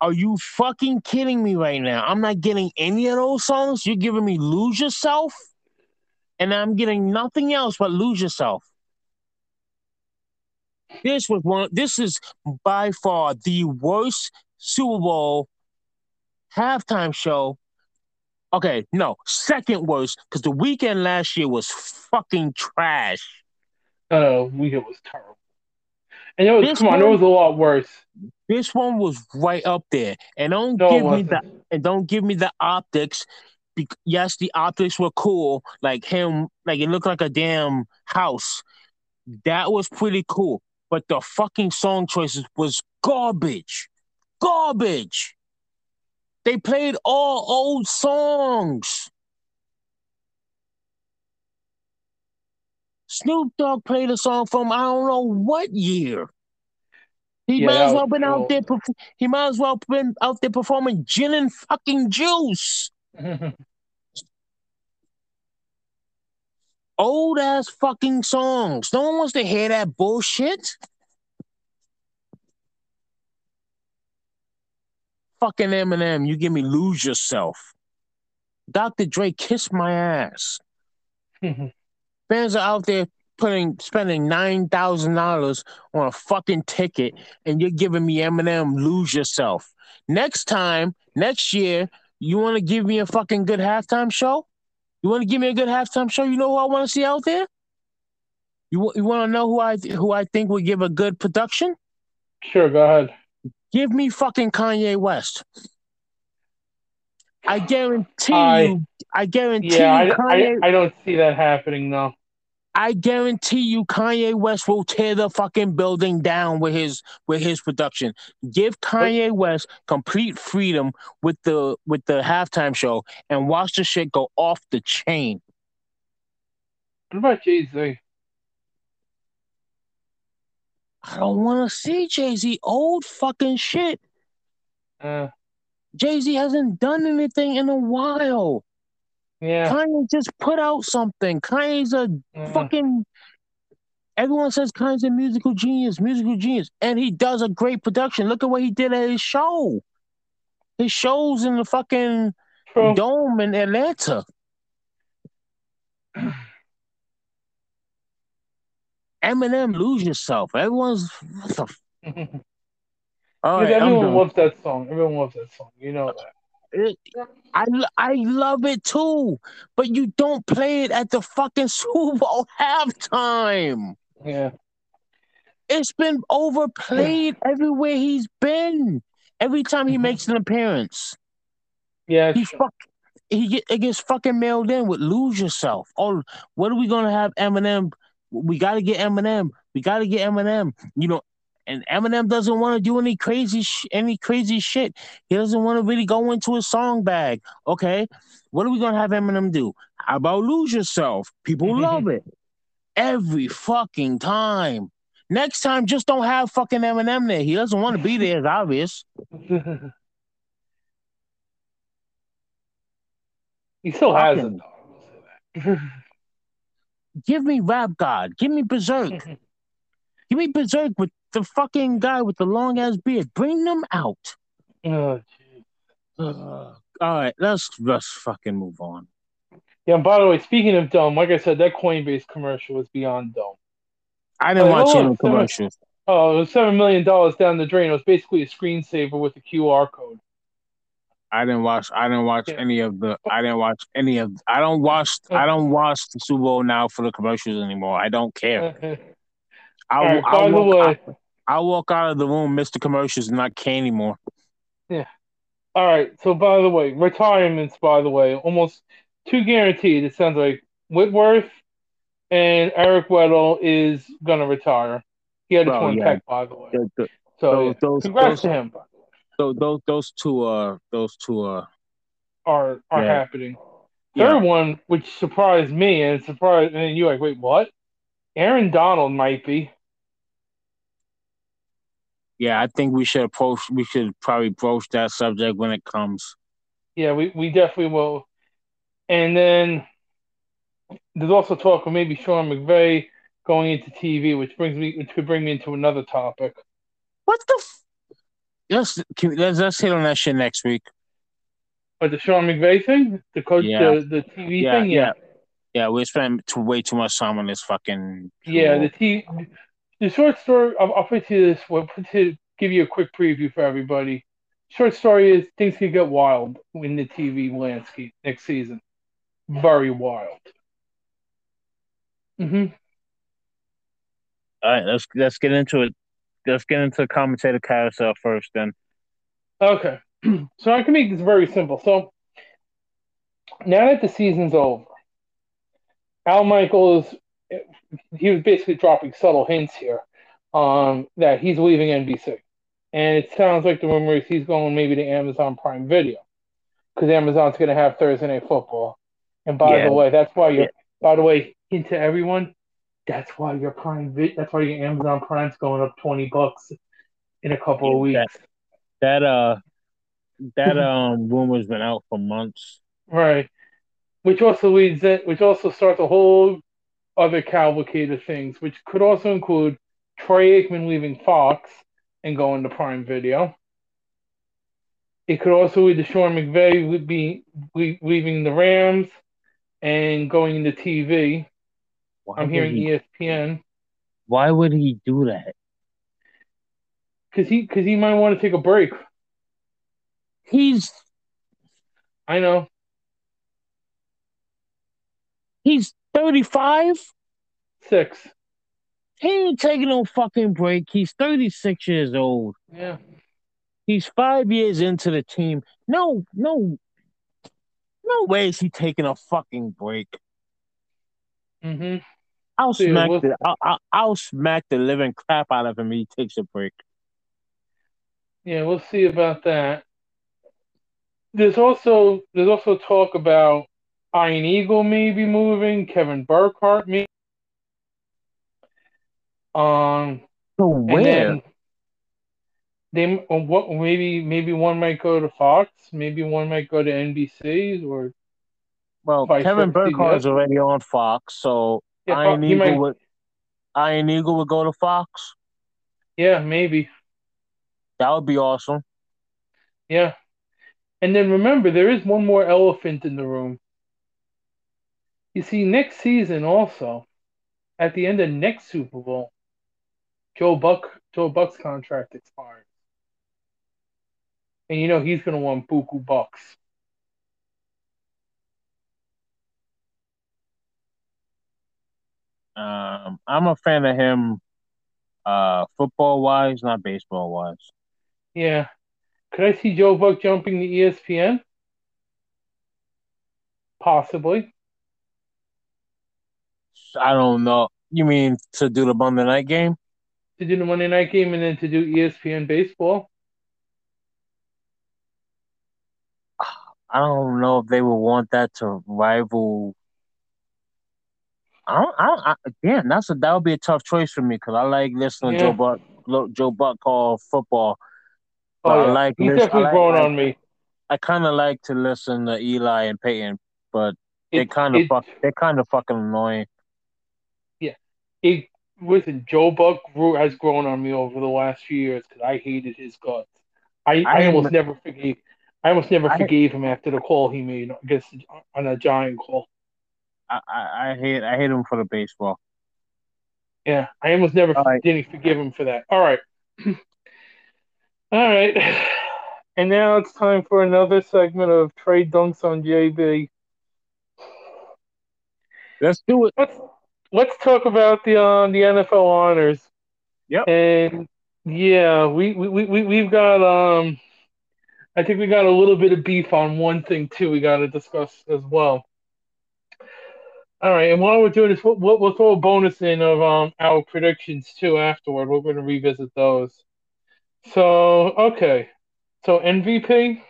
Are you fucking kidding me right now? I'm not getting any of those songs. You're giving me Lose Yourself, and I'm getting nothing else but Lose Yourself. This was one. This is by far the worst Super Bowl halftime show. Okay, no, second worst because the Weeknd last year was fucking trash. Oh, Weeknd was terrible. And it was this come on, one, it was a lot worse. This one was right up there. And don't no, give me the and don't give me the optics. Be, yes, the optics were cool, like him, like it looked like a damn house. That was pretty cool. But the fucking song choices was garbage. Garbage. They played all old songs. Snoop Dogg played a song from I don't know what year. He yeah, might as well been cool. out there. He might as well been out there performing gin and fucking juice. Old ass fucking songs. No one wants to hear that bullshit. Fucking Eminem, you give me lose yourself. Dr. Dre, kiss my ass. Fans are out there putting spending nine thousand dollars on a fucking ticket, and you're giving me Eminem lose yourself. Next time, next year, you want to give me a fucking good halftime show? You want to give me a good halftime show? You know who I want to see out there? You you want to know who I who I think would give a good production? Sure, go ahead. Give me fucking Kanye West. I guarantee I, you. I guarantee yeah, you. Kanye, I, I, I don't see that happening though. I guarantee you, Kanye West will tear the fucking building down with his with his production. Give Kanye West complete freedom with the with the halftime show, and watch the shit go off the chain. What about Jay Z? I don't want to see Jay Z old fucking shit. Uh, Jay Z hasn't done anything in a while. Yeah. Kanye just put out something. Kanye's a mm. fucking. Everyone says Kanye's a musical genius, musical genius, and he does a great production. Look at what he did at his show. His shows in the fucking True. dome in Atlanta. Eminem, lose yourself. Everyone's what the. All right, everyone loves that song. Everyone loves that song. You know that. It, I, I love it too, but you don't play it at the fucking Super Bowl halftime. Yeah. It's been overplayed everywhere he's been. Every time he mm-hmm. makes an appearance. Yeah. He fuck he get it gets fucking mailed in with lose yourself. Oh, what are we gonna have Eminem? We gotta get Eminem. We gotta get Eminem. You know, and Eminem doesn't want to do any crazy sh- any crazy shit. He doesn't want to really go into a song bag. Okay, what are we gonna have Eminem do? How about lose yourself? People love it every fucking time. Next time, just don't have fucking Eminem there. He doesn't want to be there. It's obvious. he still has it. Give me Rap God. Give me Berserk. Give me Berserk with the fucking guy with the long ass beard. Bring them out. Oh, all right, let's let's fucking move on. Yeah, and by the way, speaking of dumb, like I said, that Coinbase commercial was beyond dumb. I didn't watch oh, any commercials. Oh, it was seven million dollars down the drain. It was basically a screensaver with a QR code. I didn't watch. I didn't watch yeah. any of the. I didn't watch any of. I don't watch. I don't watch the Super Bowl now for the commercials anymore. I don't care. I, right, I, walk, I, I walk out of the room, Mr. Commercials, and not care anymore. Yeah. All right. So, by the way, retirements, by the way, almost two guaranteed. It sounds like Whitworth and Eric Weddle is going to retire. He had a twin yeah. peck, by the way. The, the, so, those, those, congrats those, to him. Those, those, those two are, those two are, are, are yeah. happening. Third yeah. one, which surprised me and surprised, and you're like, wait, what? Aaron Donald might be yeah, I think we should approach. We should probably broach that subject when it comes. Yeah, we, we definitely will. And then there's also talk of maybe Sean McVay going into TV, which brings me, which could bring me into another topic. What the? F- let's can, let's let's hit on that shit next week. But the Sean McVay thing, the coach, Yeah. the, the TV Yeah, thing, yeah, Yeah, we spent too, way too much time on this fucking. yeah. The T, the short story. I'll, I'll put you this. We'll put to give you a quick preview for everybody. Short story is things could get wild in the TV landscape next season. Very wild. hmm All right, let's let's get into it. Let's get into the commentator carousel first. Then Okay. so I can make this very simple. So now that the season's over, Al Michaels, he was basically dropping subtle hints here um, that he's leaving NBC. And it sounds like the rumor is he's going maybe to Amazon Prime Video because Amazon's going to have Thursday Night Football. And by Yeah. the way, that's why you're, Yeah. by the way, into everyone, that's why your Prime, that's why your Amazon Prime's going up 20 bucks in a couple of weeks. that uh that um rumor's been out for months. Right. Which also leads it, which also starts a whole other cavalcade of things, which could also include Troy Aikman leaving Fox and going to Prime Video. It could also lead to Sean McVay would be leaving the Rams and going into TV. Why I'm hearing he, ESPN Why would he do that? because he because he might want to take a break. He's I know. he's thirty five. Six. He ain't taking no fucking break. He's thirty six years old. Yeah. He's five years into the team. No, no, no way is he taking a fucking break. hmm I'll smack we'll- the I'll, I'll, I'll smack the living crap out of him. If he takes a break. Yeah, we'll see about that. There's also there's also talk about Iron Eagle maybe moving, Kevin Burkhardt maybe. Um, So where? they what maybe maybe one might go to Fox, maybe one might go to NBC or well, Kevin yeah. already on Fox, so yeah, Iron Fo- Eagle might, would Iron Eagle would go to Fox. yeah, maybe. That would be awesome. Yeah. And then remember, there is one more elephant in the room. You see, next season also, at the end of next Super Bowl, Joe Buck Joe Buck's contract expires. And you know he's gonna want buku bucks. Um, I'm a fan of him, uh, football wise, not baseball wise. Yeah. Could I see Joe Buck jumping to ESPN? Possibly. I don't know. You mean to do the Monday night game? To do the Monday night game and then to do ESPN baseball. I don't know if they would want that to rival. I don't. I, don't, I again, that's a that would be a tough choice for me because I like listening to Joe Buck, lo- Joe Buck call football. But Oh I yeah. like He's lis- I definitely like- growing I- on me. I kind of like to listen to Eli and Peyton, but they kind of fuck. They're kind of fucking annoying. It listen, Joe Buck grew, has grown on me over the last few years because I hated his guts. I, I, I almost am- never forgave. I almost never I- forgave him after the call he made against on a giant call. I, I, I hate I hate him for the baseball. Yeah, I almost never All right. didn't forgive him for that. All right, all right, and now it's time for another segment of trade dunks on JB. Let's do it. let's let's talk about the um the NFL honors. Yep. And yeah, we we we we- we've got um I think we got a little bit of beef on one thing too. We got to discuss as well. All right, and while we're doing this, we'll, we'll, we'll throw a bonus in of um our predictions too afterward. We're going to revisit those. So okay, so MVP,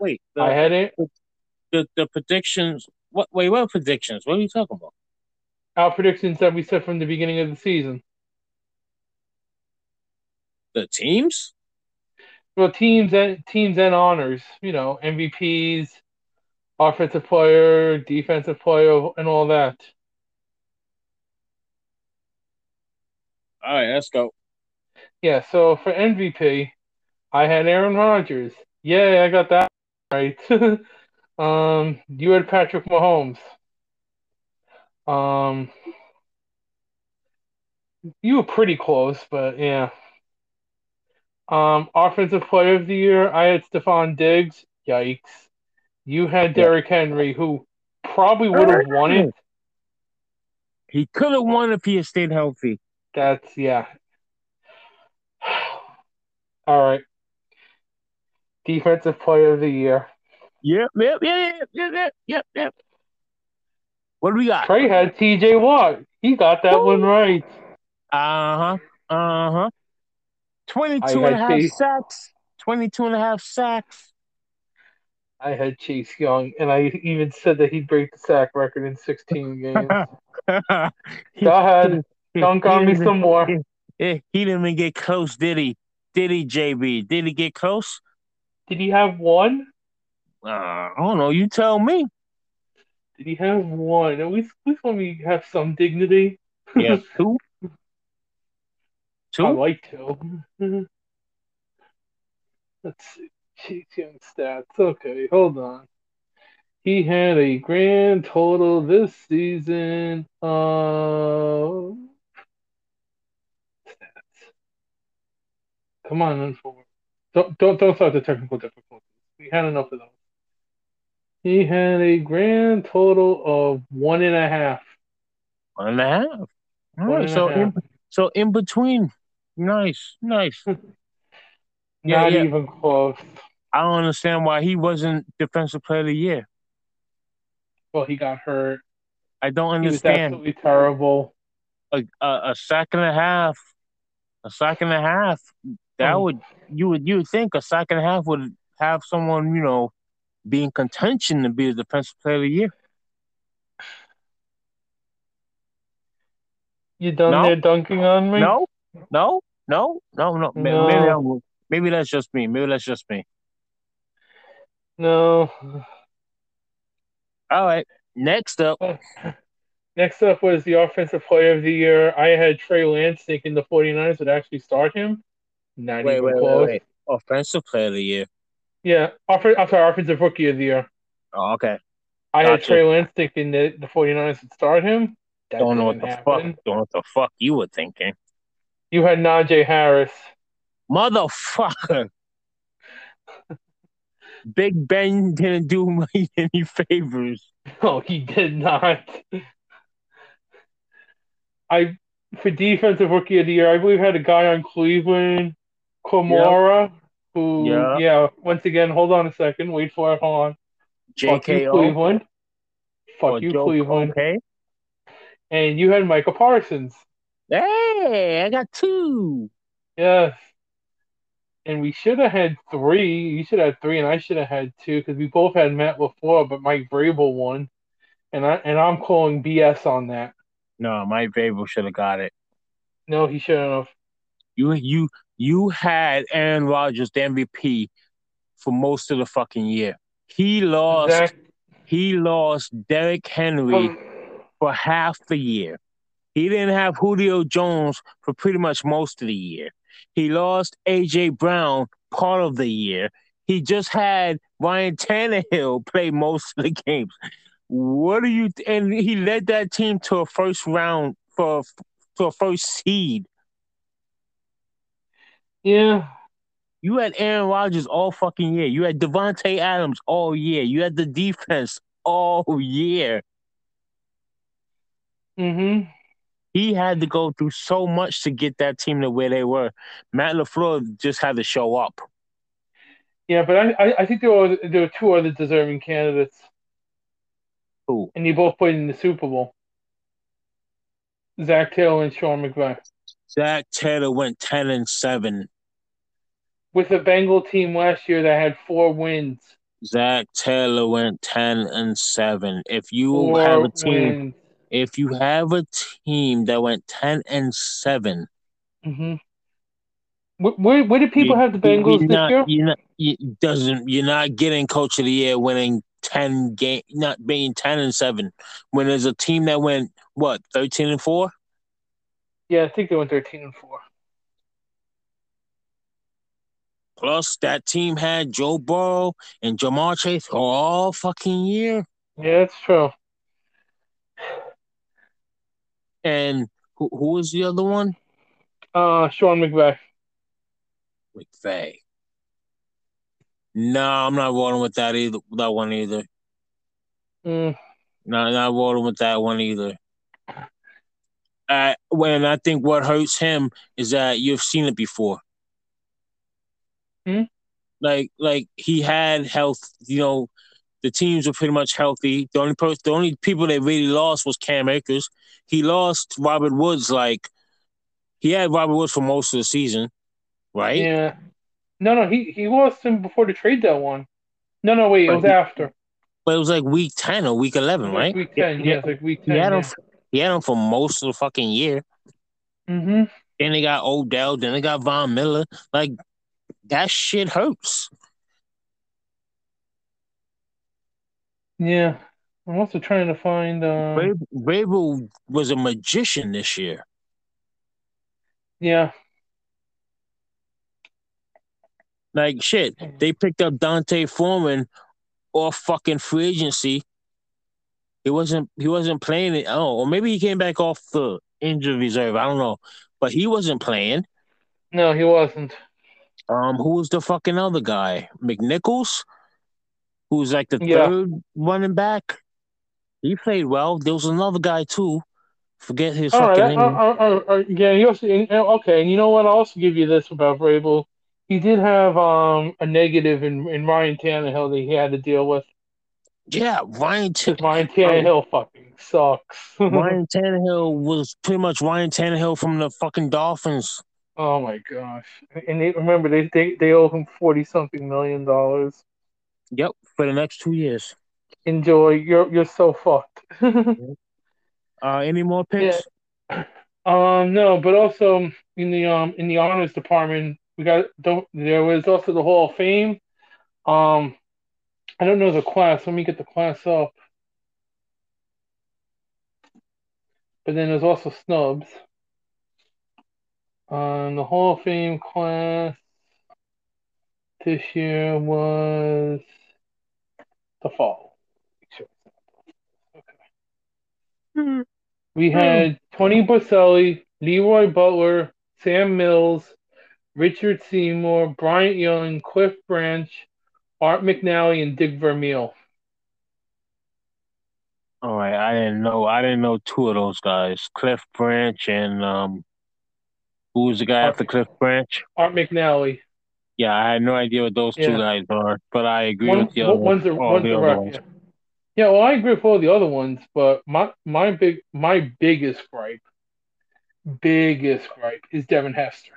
Wait, the, I had it. the the predictions. What? Wait, what predictions? What are you talking about? Our predictions that we said from the beginning of the season. The teams? well, teams and teams and honors, you know, MVPs, offensive player, defensive player, and all that. All right, let's go. Yeah, so for MVP, I had Aaron Rodgers. Yeah, I got that right. um, you had Patrick Mahomes. Um, you were pretty close, but yeah. Um, offensive player of the year, I had Stefon Diggs. Yikes. You had Derrick Henry, who probably would have won it. He could have won if he had stayed healthy. That's yeah. All right. Defensive player of the year. Yep, yep, yep, yep, yep, yep, yep. What do we got? Trey had TJ Watt. He got that one right. Uh huh. Uh huh. 22 and a half Chase. sacks. 22 and a half sacks. I had Chase Young, and I even said that he'd break the sack record in 16 games. Go ahead. Dunk on me some more. He, he didn't even get close, did he? Did he, JB? Did he get close? Did he have one? Uh, I don't know. You tell me. Did he have one? At least, at least let me have some dignity. Yeah, two. Two? I like two. Let's see. Chase Young stats. Okay, hold on. He had a grand total this season of stats. Come on. Don't don't don't start the technical difficulties. We had enough of those. He had a grand total of one and a half. One and a half. All right, so in, so in between Nice, nice. Not yeah, yeah. even close. I don't understand why he wasn't defensive player of the year. Well, he got hurt. I don't understand. He was absolutely terrible. A, a, a sack and a half, a sack and a half. That hmm. would you would you would think a sack and a half would have someone you know be in contention to be the defensive player of the year. You done no. there dunking on me? No, no, no, no, no. no. Maybe I'm, maybe that's just me. Maybe that's just me. No. All right. Next up. Next up was the offensive player of the year. I had Trey Lance thinking the 49ers would actually start him. Not wait, even wait, close. Wait, wait. Offensive player of the year. Yeah. I'm sorry, offensive rookie of the year. Oh, okay. I gotcha. had Trey Lance thinking that the 49ers would start him. That don't know what the happen. fuck. Don't know what the fuck you were thinking. You had Najee Harris. Motherfucker. Big Ben didn't do me any favors. No, he did not. I for defensive rookie of the year, I believe had a guy on Cleveland, Kamara, yep. Who yep. yeah, once again, hold on a second, wait for it, hold on. JKO. Fuck you, Cleveland. Fuck or you, Joe Cleveland. Okay. And you had Micah Parsons. Hey, I got two. Yes. And we should have had three. You should have three, and I should have had two because we both had Matt before, but Mike Vrabel won. And I and I'm calling BS on that. No, Mike Vrabel should have got it. No, he shouldn't have. You you you had Aaron Rodgers the MVP for most of the fucking year. He lost. Exactly. He lost Derrick Henry um, for half the year. He didn't have Julio Jones for pretty much most of the year. He lost AJ Brown part of the year. He just had Ryan Tannehill play most of the games. What do you? And he led that team to a first round for to a first seed. Yeah. You had Aaron Rodgers all fucking year. You had Davante Adams all year. You had the defense all year. Mm-hmm he had to go through so much to get that team to where they were. Matt LaFleur just had to show up. Yeah, but I, I think there were there were two other deserving candidates. Who? And they both played in the Super Bowl. Zac Taylor and Sean McVay. Zac Taylor went ten and seven. With a Bengal team last year that had four wins. Zac Taylor went ten and seven. If you four have a team wins if you have a team that went ten and 7 mm-hmm. where, where did people you, have the Bengals this not, year? You're not, you doesn't you're not getting coach of the year winning ten game, not being ten and seven. When there's a team that went what thirteen and four. Yeah, I think they went thirteen and four. Plus, that team had Joe Burrow and Ja'Marr Chase all fucking year. Yeah, it's true. And who, who was the other one? Uh, Sean McVay. McVay. No, I'm not rolling with that either. That one either. Mm, No, not rolling with that one either. Uh, when I think what hurts him is that you've seen it before. Hmm? Like, like he had health. You know, the teams were pretty much healthy. The only person, the only people that really lost was Cam Akers. He lost Robert Woods. Like, he had Robert Woods for most of the season, right? yeah. No, no, he he lost him before the trade deadline. No, no, wait, it was he- after. But it was like week ten or week eleven, right? Week ten, yeah, it's like week ten. He had Yeah. him. He had him for most of the fucking year. Mm-hmm. Then they got Odell. Then they got Von Miller. Like that shit hurts. Yeah. I'm also trying to find. Uh, Vrab- Vrabel was a magician this year. yeah. Like shit, they picked up D'Onta Foreman off fucking free agency. He wasn't. He wasn't playing it. Oh, or maybe he came back off the injury reserve. I don't know, but he wasn't playing. No, he wasn't. Um, who was the fucking other guy? McNichols, who's like the Yeah. third running back. He played well. There was another guy too. Forget his All right. fucking Uh, name. uh, uh, yeah. He also. and- and- Okay. And you know what? I'll also give you this about Vrabel. He did have um a negative in, in Ryan Tannehill that he had to deal with. yeah, Ryan. T- Ryan Tannehill fucking sucks. Ryan Tannehill was pretty much Ryan Tannehill from the fucking Dolphins. Oh my gosh! And they, remember, they, they they owe him forty something million dollars. Yep, for the next two years. Enjoy. You're you're so fucked. Uh, any more picks? Um, no, but also in the um in the honors department, we got don't there was also the Hall of Fame. Um, I don't know the class. Let me get the class up. But then there's also snubs. Um, the Hall of Fame class this year was the fall. Hmm. We had Tony Boselli, Leroy Butler, Sam Mills, Richard Seymour, Bryant Young, Cliff Branch, Art McNally, and Dick Vermeil. All right, I didn't know. I didn't know two of those guys, Cliff Branch and um, who was the guy after Cliff Branch? Art McNally. Yeah, I had no idea what those two Yeah. guys are, but I agree One, with the other one's a, all one's the other rep, ones. yeah. yeah, well, I agree with all the other ones, but my my big my biggest gripe, biggest gripe is Devin Hester.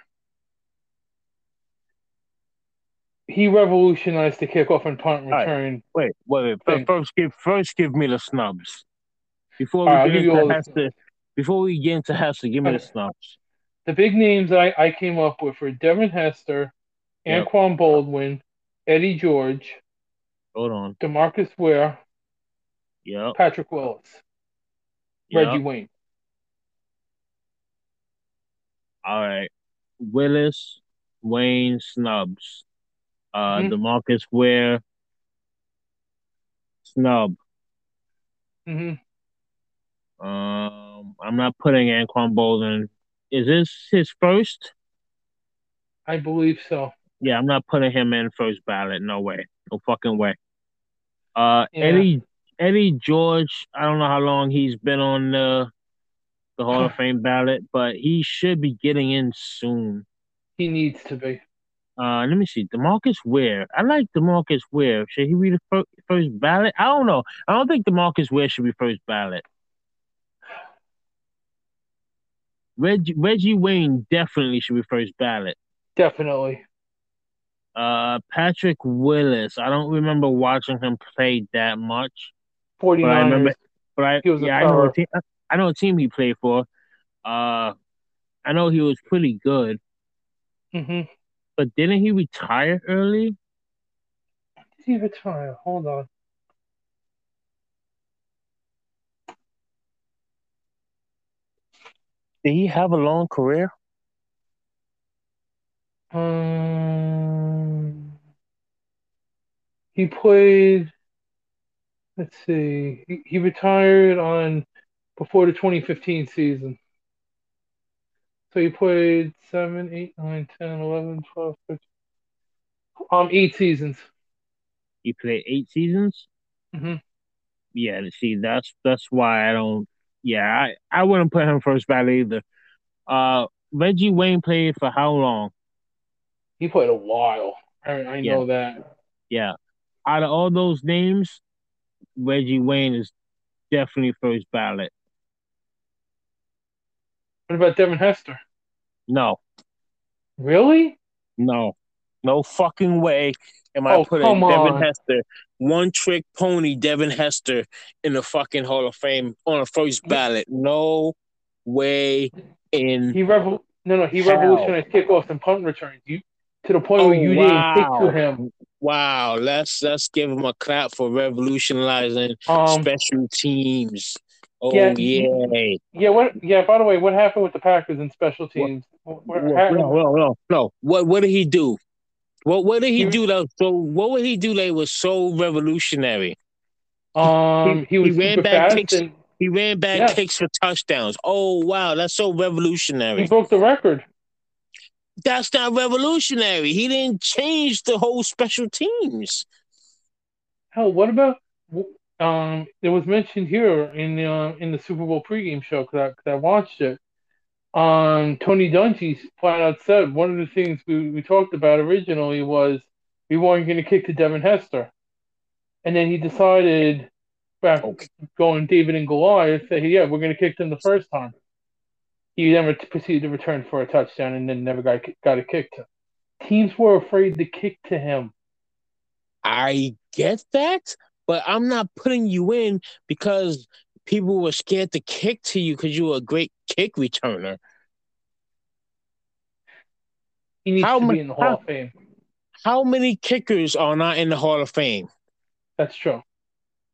He revolutionized the kickoff and punt right. return. Wait, wait, wait. Thing. First, give first give me the snubs before we right, get give you all into Hester. Before we get into Hester, give me the snubs. The big names I, I came up with were Devin Hester, Yep. Anquan Boldin, Eddie George, Hold on. Demarcus Ware, Yep. Patrick Willis, yep. Reggie Wayne. All right. Willis, Wayne, snubs. Uh, Mhm. Demarcus Ware, snub. hmm Um, I'm not putting Anquan Boldin. Is this his first? I believe so. Yeah, I'm not putting him in first ballot. No way. No fucking way. Uh, Yeah. Eddie Eddie George. I don't know how long he's been on the the Hall of Fame ballot, but he should be getting in soon. He needs to be. Uh, let me see. Demarcus Ware. I like Demarcus Ware. Should he be the fir- first ballot? I don't know. I don't think Demarcus Ware should be first ballot. Reggie Reggie Wayne definitely should be first ballot. Definitely. Uh, Patrick Willis. I don't remember watching him play that much, 49ers. but I remember. But I yeah, I know a team. I know a team he played for. Uh, I know he was pretty good, hmm but didn't he retire early? Did he retire? Hold on. Did he have a long career? Um, he played. Let's see. He, he retired on before the 2015 season. So he played 7, 8, 9, 10, 11, 12, 13. Um, eight seasons. He played eight seasons. hmm Yeah, see, that's that's why I don't. Yeah, I I wouldn't put him first ballot either. Uh, Reggie Wayne played for how long? He played a while. I, I Yeah. know that. Yeah, out of all those names, Reggie Wayne is definitely first ballot. What about Devin Hester? No, Really? no, no fucking way am I Oh, putting Devin on. Hester, one trick pony Devin Hester, in the fucking Hall of Fame on a first ballot. No way in. He revol- no no he How? revolutionized kickoffs and punt returns. You to the point Oh, where you didn't kick to him. Wow, let's let's give him a clap for revolutionizing Um special teams. Oh yeah, yeah. yeah what yeah by the way what happened with the Packers and special teams? What, what happened- no, no, no, no. What what did he do? What what did he He- do that so what would he do that was so revolutionary? um he, he was ran super back fast kicks. and He ran back Yeah. kicks for touchdowns. Oh wow, that's so revolutionary. he broke the record. That's not revolutionary. He didn't change the whole special teams. Hell, what about um? It was mentioned here in the uh, in the Super Bowl pregame show because I, 'cause I watched it. Um, Tony Dungy flat out said one of the things we, we talked about originally was we weren't going to kick to Devin Hester, and then he decided back Okay. going David and Goliath that yeah we're going to kick them the first time. He then proceeded to return for a touchdown and then never got got a kick to. Teams were afraid to kick to him. I get that, but I'm not putting you in because people were scared to kick to you because you were a great kick returner. He needs How to mu- be in the Hall how- of Fame. How many kickers are not in the Hall of Fame? That's true.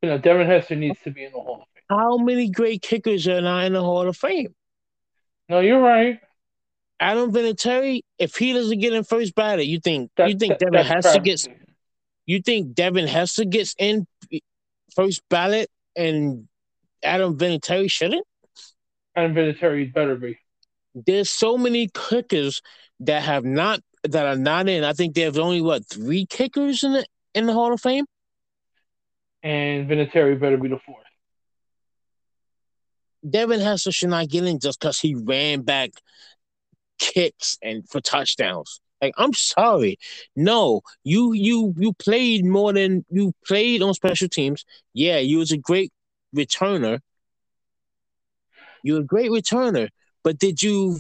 You know, Devin Hester needs to be in the Hall of Fame. How many great kickers are not in the Hall of Fame? No, you're right. Adam Vinatieri, if he doesn't get in first ballot, you think That, you think that- Devin Hester gets you think Devin Hester gets in first ballot and Adam Vinatieri shouldn't? Adam Vinatieri better be. There's so many kickers that have not that are not in. I think there's only what three kickers in the in the Hall of Fame. And Vinatieri better be the fourth. Devin Hester should not get in just because he ran back kicks and for touchdowns. Like I'm sorry, no, you you you played more than you played on special teams. Yeah, you was a great returner. You're a great returner, but did you,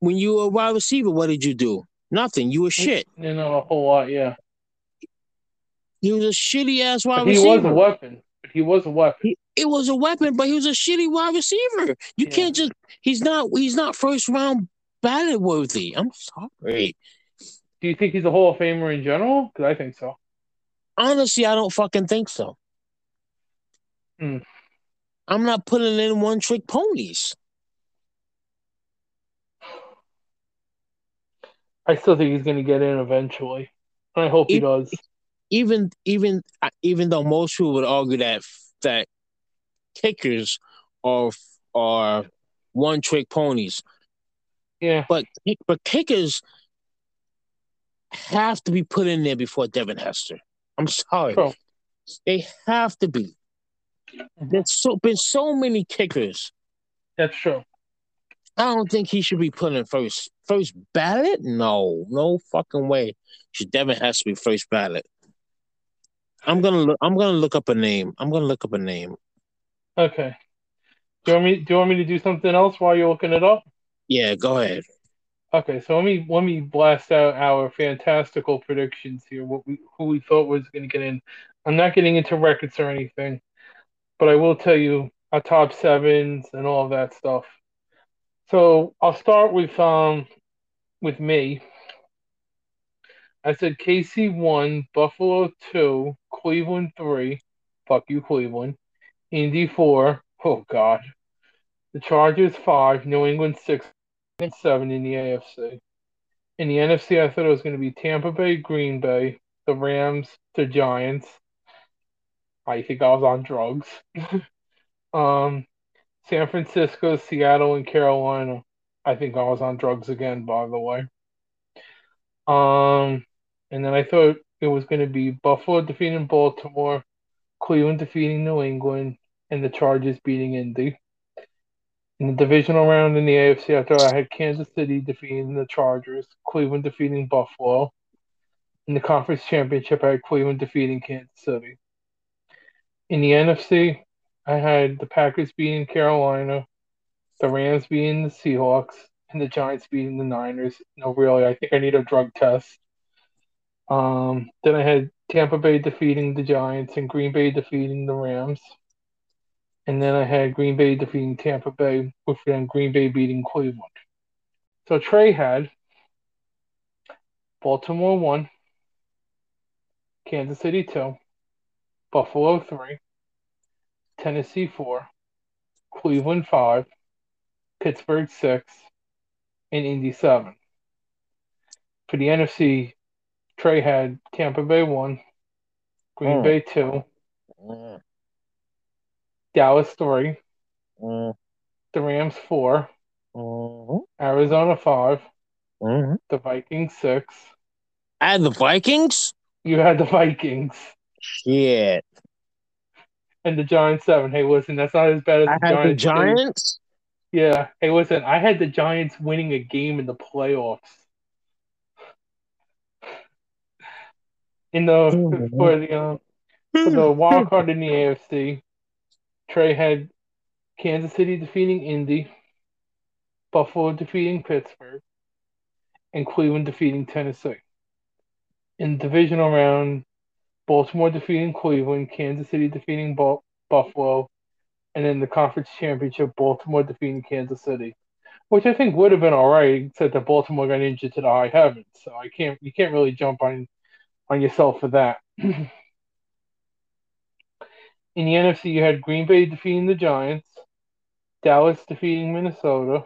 when you were a wide receiver, what did you do? Nothing. You were shit. You know, a whole lot, yeah. He was a shitty ass wide he receiver. was a weapon. But he was a weapon. He- it was a weapon, but he was a shitty wide receiver. You Yeah. can't just he's not he's not first round ballot worthy. I'm sorry. Do you think he's a Hall of Famer in general? Because I think so. Honestly, I don't fucking think so. Hmm. I'm not putting in one trick ponies. I still think he's going to get in eventually. I hope he does. Even even uh, even though most people would argue that that kickers are are one trick ponies, Yeah. but but kickers have to be put in there before Devin Hester. I'm sorry. They have to be. There's so been so many kickers. That's true. I don't think he should be put in first first ballot. No, no fucking way. She Devin has to be first ballot. I'm gonna look. I'm gonna look up a name. I'm gonna look up a name. Okay. Do you want me? Do you want me to do something else while you're looking it up? Yeah, go ahead. Okay, so let me let me blast out our fantastical predictions here. What we who we thought was going to get in. I'm not getting into records or anything, but I will tell you our top sevens and all of that stuff. So I'll start with um with me. I said KC one, Buffalo two, Cleveland three. Fuck you, Cleveland. Indy four. Oh God. The Chargers five, New England six and seven in the AFC. In the NFC, I thought it was going to be Tampa Bay, Green Bay, the Rams, the Giants. I think I was on drugs. um, San Francisco, Seattle, and Carolina. I think I was on drugs again, by the way. Um, and then I thought it was going to be Buffalo defeating Baltimore, Cleveland defeating New England, and the Chargers beating Indy. In the divisional round in the AFC, I thought I had Kansas City defeating the Chargers, Cleveland defeating Buffalo. In the conference championship, I had Cleveland defeating Kansas City. In the NFC, I had the Packers beating Carolina, the Rams beating the Seahawks, and the Giants beating the Niners. No, really, I think I need a drug test. Um, then I had Tampa Bay defeating the Giants and Green Bay defeating the Rams. And then I had Green Bay defeating Tampa Bay, with then Green Bay beating Cleveland. So Trey had Baltimore 1, Kansas City 2, Buffalo 3, Tennessee 4, Cleveland 5, Pittsburgh 6, and Indy 7. For the NFC, Trey had Tampa Bay 1, Green Mm. Bay 2, Mm, Dallas 3, mm, the Rams 4, mm, Arizona 5, mm. the Vikings 6. I had the Vikings. You had the Vikings Shit. and the Giants 7. Hey, listen, that's not as bad as I the had the Giants. did. Giants. Yeah. Hey, listen, I had the Giants winning a game in the playoffs. In the Mhm. for the um, for the wild card in the AFC, Trey had Kansas City defeating Indy, Buffalo defeating Pittsburgh, and Cleveland defeating Tennessee. In the divisional round, Baltimore defeating Cleveland, Kansas City defeating Bu- Buffalo, and then the conference championship, Baltimore defeating Kansas City, which I think would have been all right, except that Baltimore got injured to the high heavens. So I can't you can't really jump on on yourself for that. In the NFC, you had Green Bay defeating the Giants, Dallas defeating Minnesota,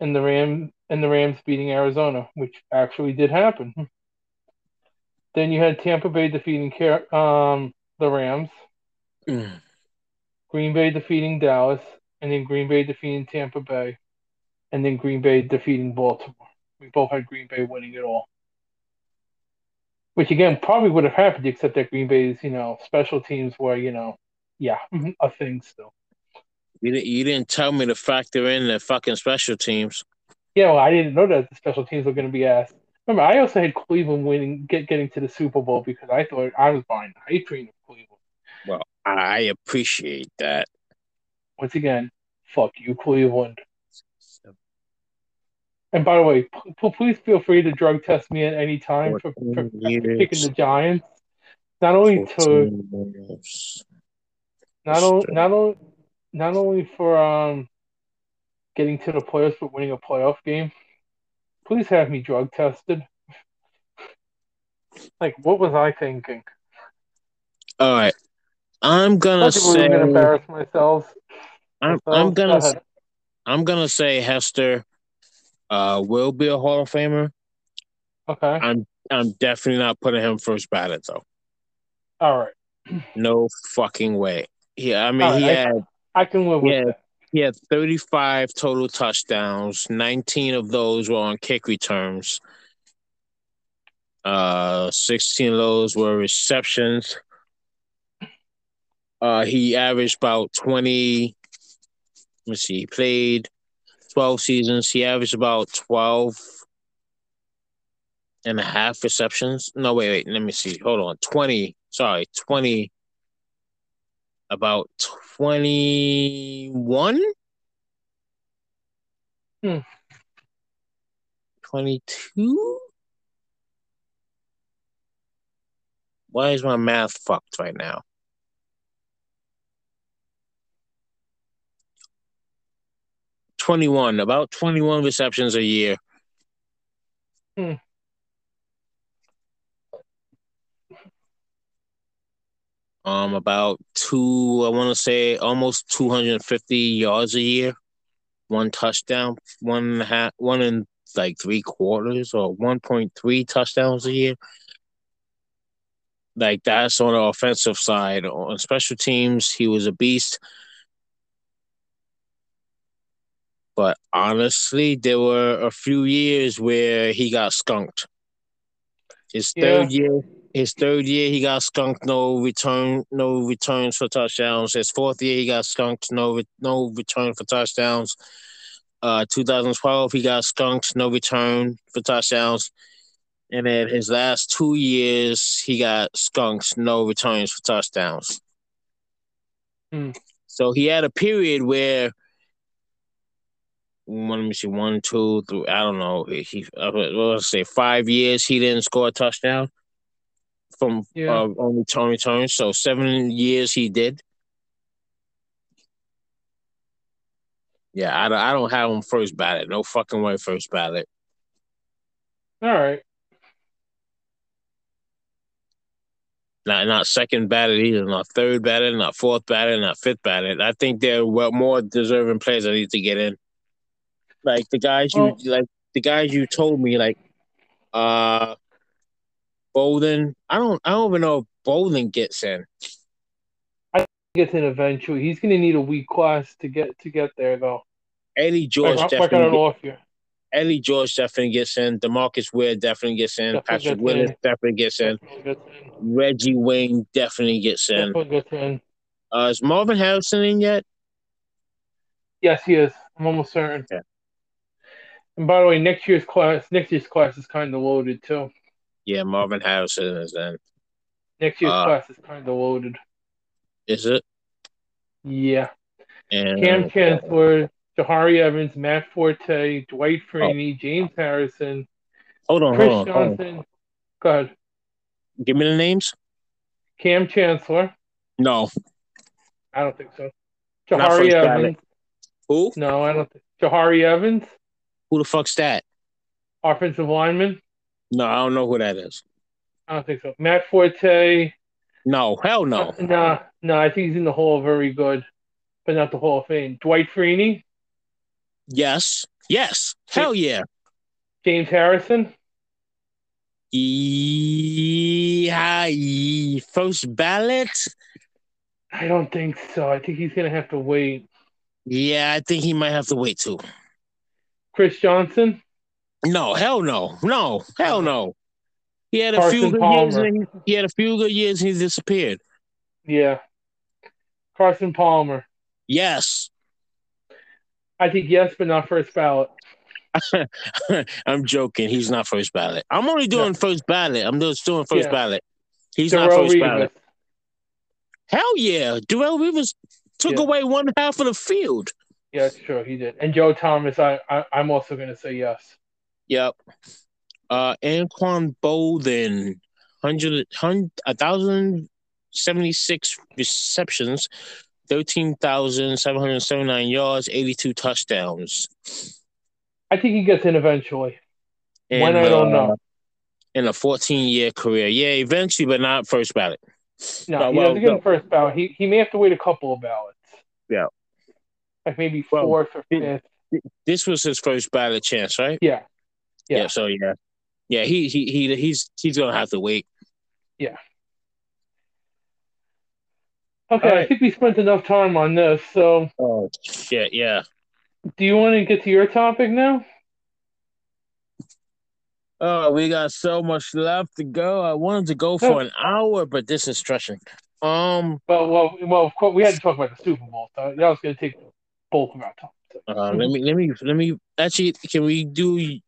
and the Ram and the Rams beating Arizona, which actually did happen. Then you had Tampa Bay defeating Car- um, the Rams, Mm. Green Bay defeating Dallas, and then Green Bay defeating Tampa Bay, and then Green Bay defeating Baltimore. We both had Green Bay winning it all. Which again probably would have happened except that Green Bay's, you know, special teams were, you know, yeah, a thing still. You, di- you didn't tell me to factor in the fucking special teams. Yeah, well, I didn't know that the special teams were going to be asked. Remember, I also had Cleveland winning, get getting to the Super Bowl because I thought I was buying the hype train of Cleveland. Well, I appreciate that. Once again, fuck you, Cleveland. And by the way, p- please feel free to drug test me at any time for, for, for picking the Giants. Not only to years. not only not only not only for um getting to the playoffs but winning a playoff game. Please have me drug tested. Like, what was I thinking? All right. I'm gonna say gonna embarrass myself. I'm, myself. I'm gonna ahead. I'm gonna say Hester uh will be a Hall of Famer. Okay. I'm I'm definitely not putting him first ballot though. All right. No fucking way. Yeah, I mean All right, he I- had I can live with Yeah. He had 35 total touchdowns. 19 of those were on kick returns. Uh, 16 of those were receptions. Uh, he averaged about 20. Let me see. He played 12 seasons. He averaged about 12 and a half receptions. No, wait, wait. Let me see. Hold on. 20. Sorry, 20. About 21? Hmm. 22? Why is my math fucked right now? Twenty-one, about twenty-one receptions a year. Hmm. Um, about two, I want to say almost two hundred and fifty yards a year. One touchdown, one and a half, one and like three quarters, or one point three touchdowns a year. Like that's on the offensive side. On special teams, he was a beast. But honestly, there were a few years where he got skunked. His third yeah. year, his third year, he got skunked. No return, no returns for touchdowns. His fourth year, he got skunked. No, no return for touchdowns. Uh, 2012, he got skunked. No return for touchdowns. And then his last two years, he got skunked. No returns for touchdowns. Hmm. So he had a period where let me see, one, two, three. I don't know. He, uh, let's say five years he didn't score a touchdown from yeah. uh, only Tony turns. So seven years he did. Yeah, I don't, I don't have him first ballot. No fucking way first ballot. All right. Not not second ballot either, not third ballot, not fourth ballot, not fifth ballot. I think there are more deserving players that need to get in. Like the guys you like the guys you told me like uh Boldin. I don't I don't even know if Boldin gets in. I gets in eventually. He's gonna need a weak class to get to get there though. Eddie George like, definitely off you. Eddie George definitely gets in. Demarcus Ware definitely gets in. Definitely Patrick gets Willis in. definitely gets in. Definitely gets in. Reggie Wayne definitely gets in. Definitely gets in. Uh, is Marvin Harrison in yet? Yes, he is. I'm almost certain. Yeah. And by the way, next year's class, next year's class is kind of loaded too. Yeah, Marvin Harrison is in. Next year's uh, class is kind of loaded. Is it? Yeah. And, Kam Chancellor, Jahri Evans, Matt Forte, Dwight Freeney, oh. James Harrison. Hold on, Chris hold on, Johnson. Hold on. Go ahead. Give me the names. Kam Chancellor. No. I don't think so. Jahri Evans. Who? No, I don't think. Jahri Evans. Who the fuck's that? Offensive lineman. No, I don't know who that is. I don't think so. Matt Forte. No, hell no. Uh, nah, no, nah, I think he's in the Hall very good, but not the Hall of Fame. Dwight Freeney. Yes. Yes. Hell yeah. James Harrison. Yeah, first ballot. I don't think so. I think he's gonna have to wait. Yeah, I think he might have to wait too. Chris Johnson? No, hell no, no, hell no. He had a Carson few good Palmer. years. And he, he had a few good years. and he disappeared. Yeah. Carson Palmer. Yes. I think yes, but not first ballot. I'm joking. He's not first ballot. I'm only doing no. first ballot. I'm just doing first yeah. ballot. He's Darrelle not first Revis. ballot. Hell yeah. Darrelle Revis took yeah. away one half of the field. Yeah, sure, he did. And Joe Thomas, I, I I'm also going to say yes. Yep. Uh, Anquan Boldin, 100, 1,076 receptions, 13,779 yards, 82 touchdowns. I think he gets in eventually. And, when I don't uh, know. In a 14 year career. Yeah, eventually, but not first ballot. No, he well, doesn't get no. first ballot. He, he may have to wait a couple of ballots. Yeah like maybe well, or fifth. This was his first ballot chance, right? Yeah. Yeah. Yeah. So yeah, yeah. He he he he's he's gonna have to wait. Yeah. Okay, right. I think we spent enough time on this. So. Oh shit! Yeah. Do you want to get to your topic now? Oh, we got so much left to go. I wanted to go for an hour, but this is stretching. Um. Well, well, well. Of course, we had to talk about the Super Bowl. So that was going to take bulk of our time. Uh, let me let me let me actually can we do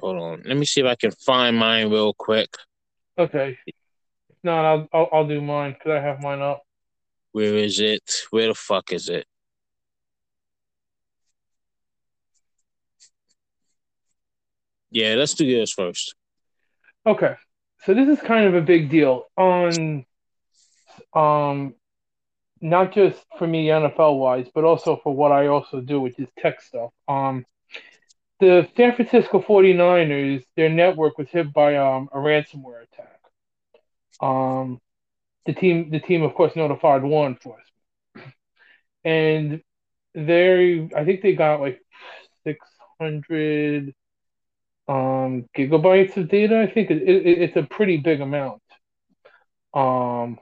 hold on. Let me see if i can find mine real quick. Okay. No i'll i'll, I'll do mine because i have mine up. Where is it? Where the fuck is it? Yeah let's do this first. Okay. So this is kind of a big deal on um not just for me NFL wise, but also for what I also do, which is tech stuff. Um, the San Francisco 49ers, their network was hit by um, a ransomware attack. Um, the team, the team, of course, notified law enforcement, and they, I think they got like 600 um, gigabytes of data. I think it, it, it's a pretty big amount. Um,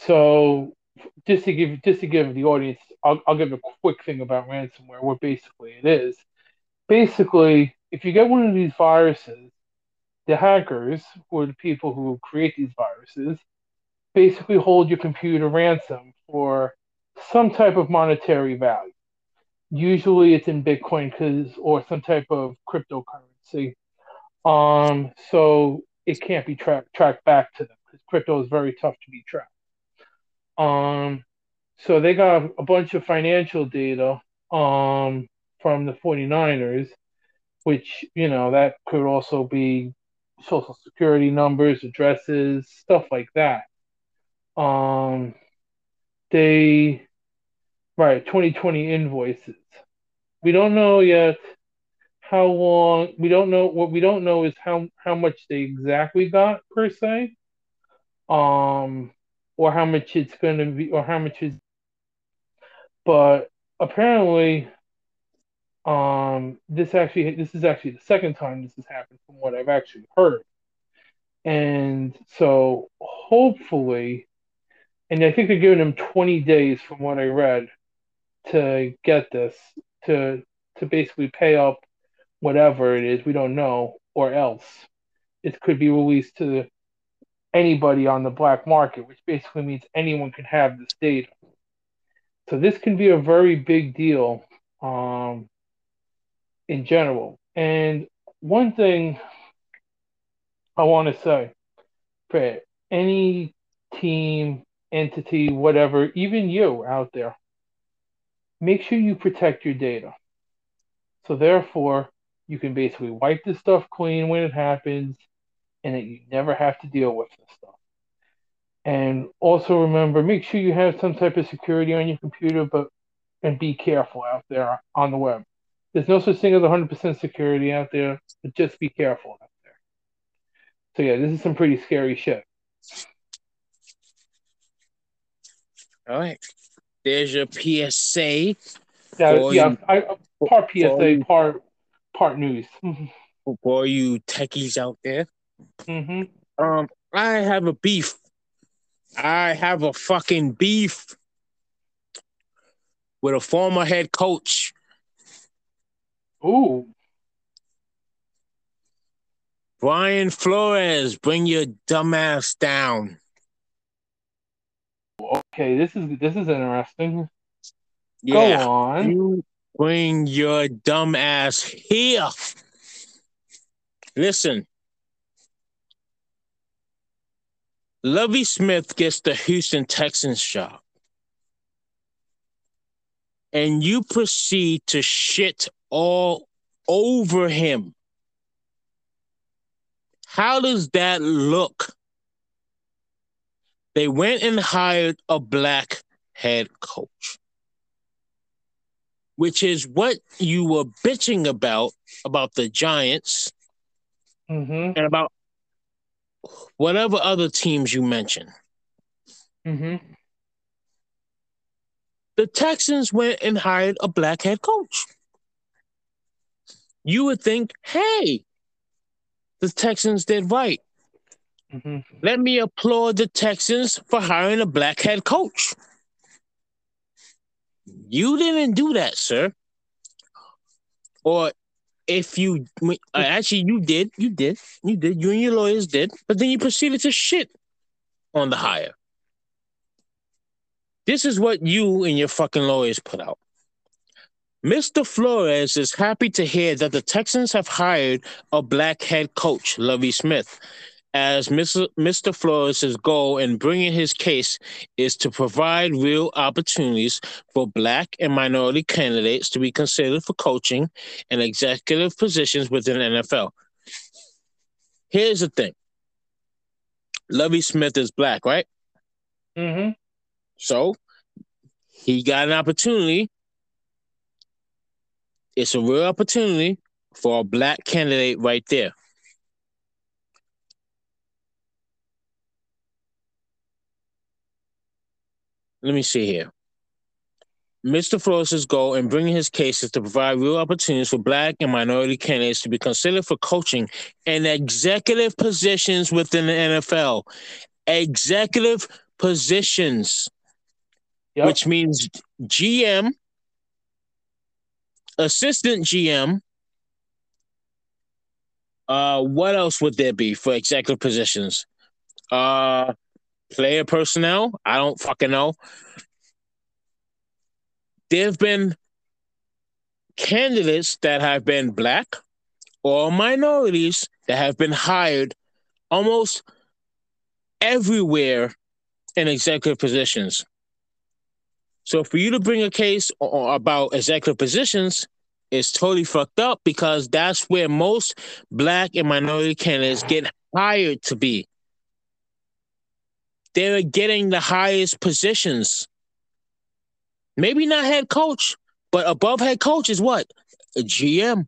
so just to give just to give the audience, I'll, I'll give a quick thing about ransomware. What basically it is. Basically, if you get one of these viruses, the hackers or the people who create these viruses basically hold your computer ransom for some type of monetary value. Usually, it's in Bitcoin because or some type of cryptocurrency. Um, so it can't be tracked tracked back to them because crypto is very tough to be tracked. Um, so they got a bunch of financial data um, from the 49ers, which, you know, that could also be social security numbers, addresses, stuff like that. Um, they, right, 2020 invoices. We don't know yet how long, we don't know, what we don't know is how, how much they exactly got per se. Um, or how much it's going to be, or how much is. But apparently, um, this actually this is actually the second time this has happened from what I've actually heard, and so hopefully, and I think they're giving them 20 days from what I read to get this to to basically pay up whatever it is we don't know or else it could be released to anybody on the black market, which basically means anyone can have this data. So this can be a very big deal um, in general. And one thing I want to say for any team, entity, whatever, even you out there, make sure you protect your data. So therefore, you can basically wipe this stuff clean when it happens and that you never have to deal with this stuff. And also remember, make sure you have some type of security on your computer, but and be careful out there on the web. There's no such thing as 100% security out there, but just be careful out there. So yeah, this is some pretty scary shit. All right, there's your PSA. Yeah, yeah, you, I, part PSA, part part news. For you techies out there, Mm-hmm. Um, I have a beef. I have a fucking beef with a former head coach. Ooh. Brian Flores, bring your dumbass down. Okay, this is this is interesting. Yeah, Go on. You bring your dumbass here. Listen, Lovie Smith gets the Houston Texans job. And you proceed to shit all over him. How does that look? They went and hired a black head coach, which is what you were bitching about about the Giants mm-hmm. and about whatever other teams you mentioned. Mm-hmm. The Texans went and hired a black head coach. You would think, hey, the Texans did right. Mm-hmm. Let me applaud the Texans for hiring a black head coach. You didn't do that, sir. Or if you uh, actually you did, you did, you did, you and your lawyers did, but then you proceeded to shit on the hire. This is what you and your fucking lawyers put out. Mr. Flores is happy to hear that the Texans have hired a black head coach, Lovie Smith, as Mr. Flores' goal in bringing his case is to provide real opportunities for Black and minority candidates to be considered for coaching and executive positions within the NFL. Here's the thing Lovie Smith is Black, right? Mm-hmm. So he got an opportunity. It's a real opportunity for a Black candidate right there. Let me see here. Mr. Flores' goal in bringing his case is to provide real opportunities for black and minority candidates to be considered for coaching and executive positions within the NFL. Executive positions, Yep. which means GM, assistant GM. Uh, what else would there be for executive positions? Uh, player personnel. I don't fucking know. There have been candidates that have been black or minorities that have been hired almost everywhere in executive positions. So for you to bring a case about executive positions is totally fucked up because that's where most black and minority candidates get hired to be. They're getting the highest positions. Maybe not head coach, but above head coach is what? A GM.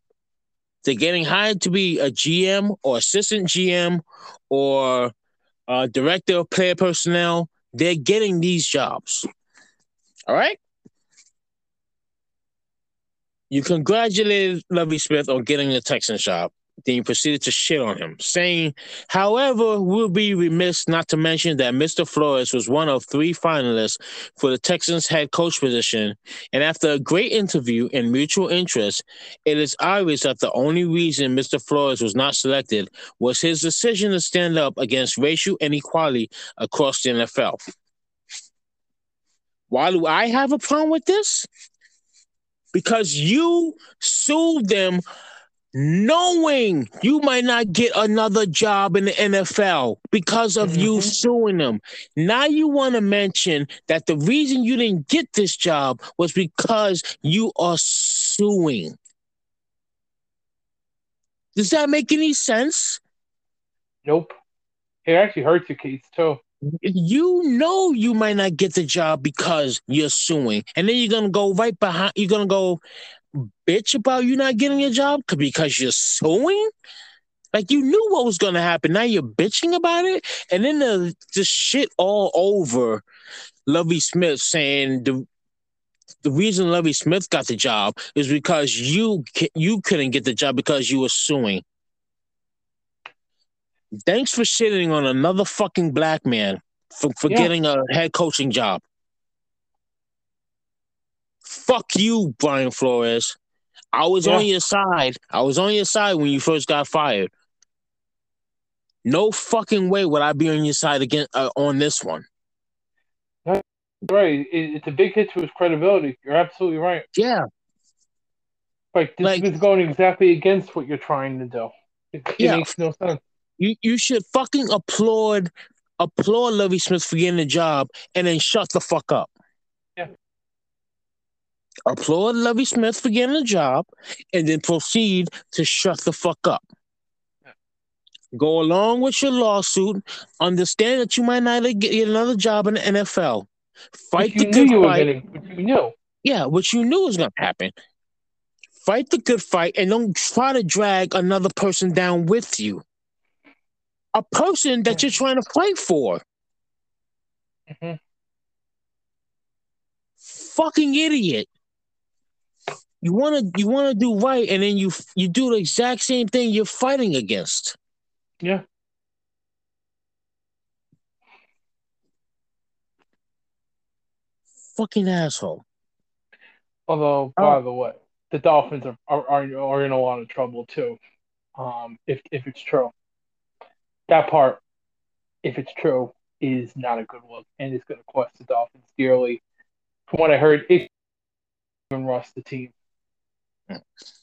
They're getting hired to be a GM or assistant GM or uh, director of player personnel. They're getting these jobs. All right. You congratulated Lovie Smith on getting the Texans job. Then you proceeded to shit on him, saying, however, we'll be remiss not to mention that Mr. Flores was one of three finalists for the Texans head coach position. And after a great interview and mutual interest, it is obvious that the only reason Mr. Flores was not selected was his decision to stand up against racial inequality across the NFL. Why do I have a problem with this? Because you sued them knowing you might not get another job in the NFL because of you Mhm. suing them. Now you want to mention that the reason you didn't get this job was because you are suing. Does that make any sense? Nope. It actually hurts your case too. you know you might not get the job because you're suing, and then you're gonna go right behind. You're gonna go bitch about you not getting a job because you're suing. Like you knew what was gonna happen. Now you're bitching about it, and then the the shit all over Lovie Smith saying the. The reason Lovie Smith got the job is because you you couldn't get the job because you were suing. Thanks for shitting on another fucking black man for, for Yeah. getting a head coaching job. Fuck you, Brian Flores. I was Yeah. on your side. I was on your side when you first got fired. No fucking way would I be on your side again uh, on this one. Right. It, it's a big hit to his credibility. You're absolutely right. Yeah, Like this Like- is going exactly against what you're trying to do. It, it Yeah. makes no sense. you you should fucking applaud applaud Lovie Smith for getting the job and then shut the fuck up. Applaud Lovie Smith for getting a job and then proceed to shut the fuck up. Go along with your lawsuit. Understand that you might not get another job in the NFL. Fight the good fight. you knew. Yeah, which you knew was going to happen. Fight the good fight and don't try to drag another person down with you. A person that you're trying to fight for. hmm Fucking idiot. You want to you want to do right and then you you do the exact same thing you're fighting against. Yeah. Fucking asshole. Although, by the way, the Dolphins are, are are are in a lot of trouble too. Um, if if it's true, that part, if it's true, is not a good look, and it's going to cost the Dolphins dearly. From what I heard, it even Russ the team.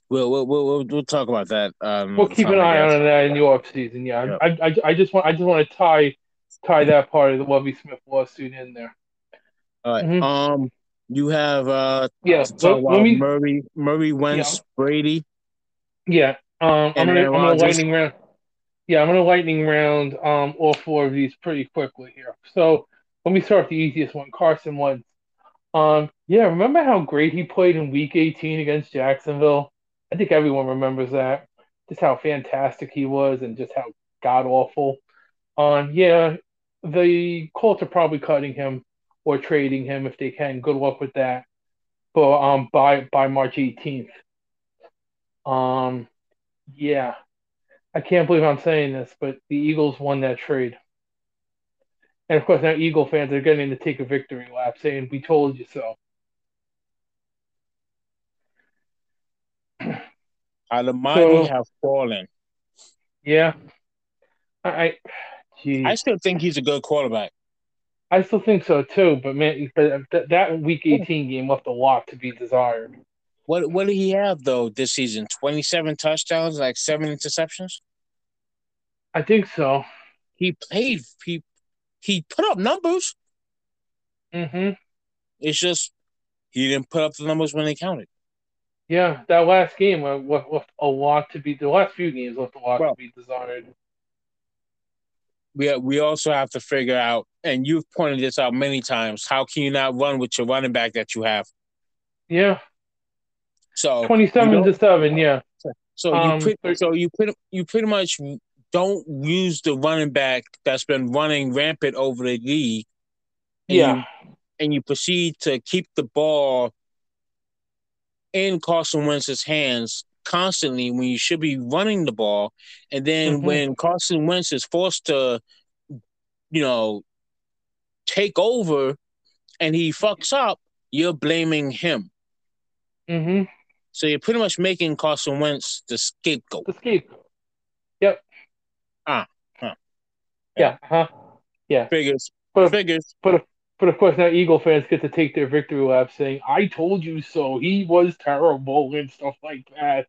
We'll we'll we'll, we'll, we'll talk about that. Um, We'll keep an eye on that in the off season. Yeah, Yeah. I, I, I just want I just want to tie tie that part of the Lovie Smith lawsuit in there. All right. Mhm. Um, you have uh Yeah, talk let, let me. Murray Murray Wentz Brady. Yeah, um, I'm gonna I'm gonna lightning round. Yeah, I'm gonna lightning round um all four of these pretty quickly here. So let me start with the easiest one, Carson Wentz. Um, yeah, remember how great he played in Week 18 against Jacksonville? I think everyone remembers that. Just how fantastic he was, and just how god awful. Um, yeah, the Colts are probably cutting him or trading him if they can. Good luck with that. But um by by March 18th. Um, yeah, I can't believe I'm saying this, but the Eagles won that trade. And of course, now Eagle fans are getting to take a victory lap, saying "We told you so." How So- have fallen. Yeah, I, I. I still think he's a good quarterback. I still think so too, but man, but that, that Week 18 game left a lot to be desired. What what did he have though this season? Twenty seven touchdowns, like seven interceptions. I think so. He played. He he put up numbers. Mm-hmm. It's just he didn't put up the numbers when they counted. Yeah, that last game left, left a lot to be. The last few games left a lot Well- to be desired. We we also have to figure out, and you've pointed this out many times. How can you not run with your running back that you have? Yeah, So 27 you know- to seven. Yeah, So Um, you pretty, so you pretty you pretty much don't use the running back that's been running rampant over the league, and yeah, you, and you proceed to keep the ball in Carson Wentz's hands constantly when you should be running the ball, and then Mhm. when Carson Wentz is forced to, you know, take over, and he fucks up, you're blaming him. Mm-hmm. So you're pretty much making Carson Wentz the scapegoat. The scapegoat. Yep. Ah, huh. Yeah. Huh. Yeah. Figures, But figures. but but of course now Eagle fans get to take their victory lap, saying "I told you so." He was terrible and stuff like that.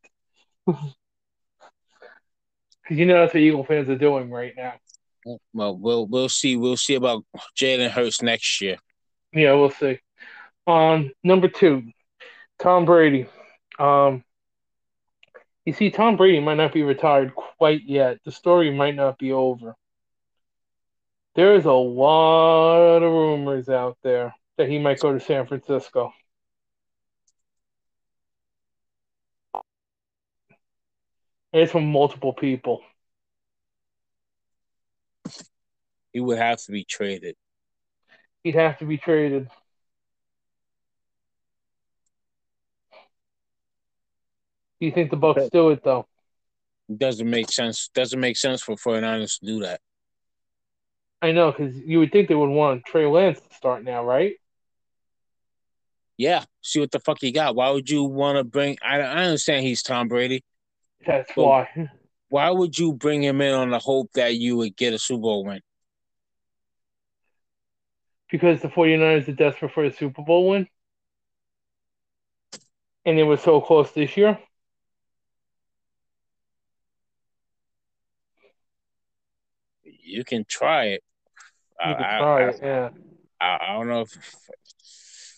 Because you know that's what Eagle fans are doing right now. Well, we'll we'll see. We'll see about Jalen Hurts next year. Yeah, we'll see. Um, number two, Tom Brady. Um, you see, Tom Brady might not be retired quite yet. The story might not be over. There is a lot of rumors out there that he might go to San Francisco. And it's from multiple people. He would have to be traded. He'd have to be traded. Do you think the Bucs do it though? It doesn't make sense. Doesn't make sense for 49ers to do that. I know, because you would think they would want Trey Lance to start now, right? Yeah, see what the fuck he got. Why would you want to bring? I, I understand he's Tom Brady. That's why. Why would you bring him in on the hope that you would get a Super Bowl win? Because the 49ers are desperate for a Super Bowl win. And they were so close this year. You can try it. I, I- try I- it, yeah. I, I don't know if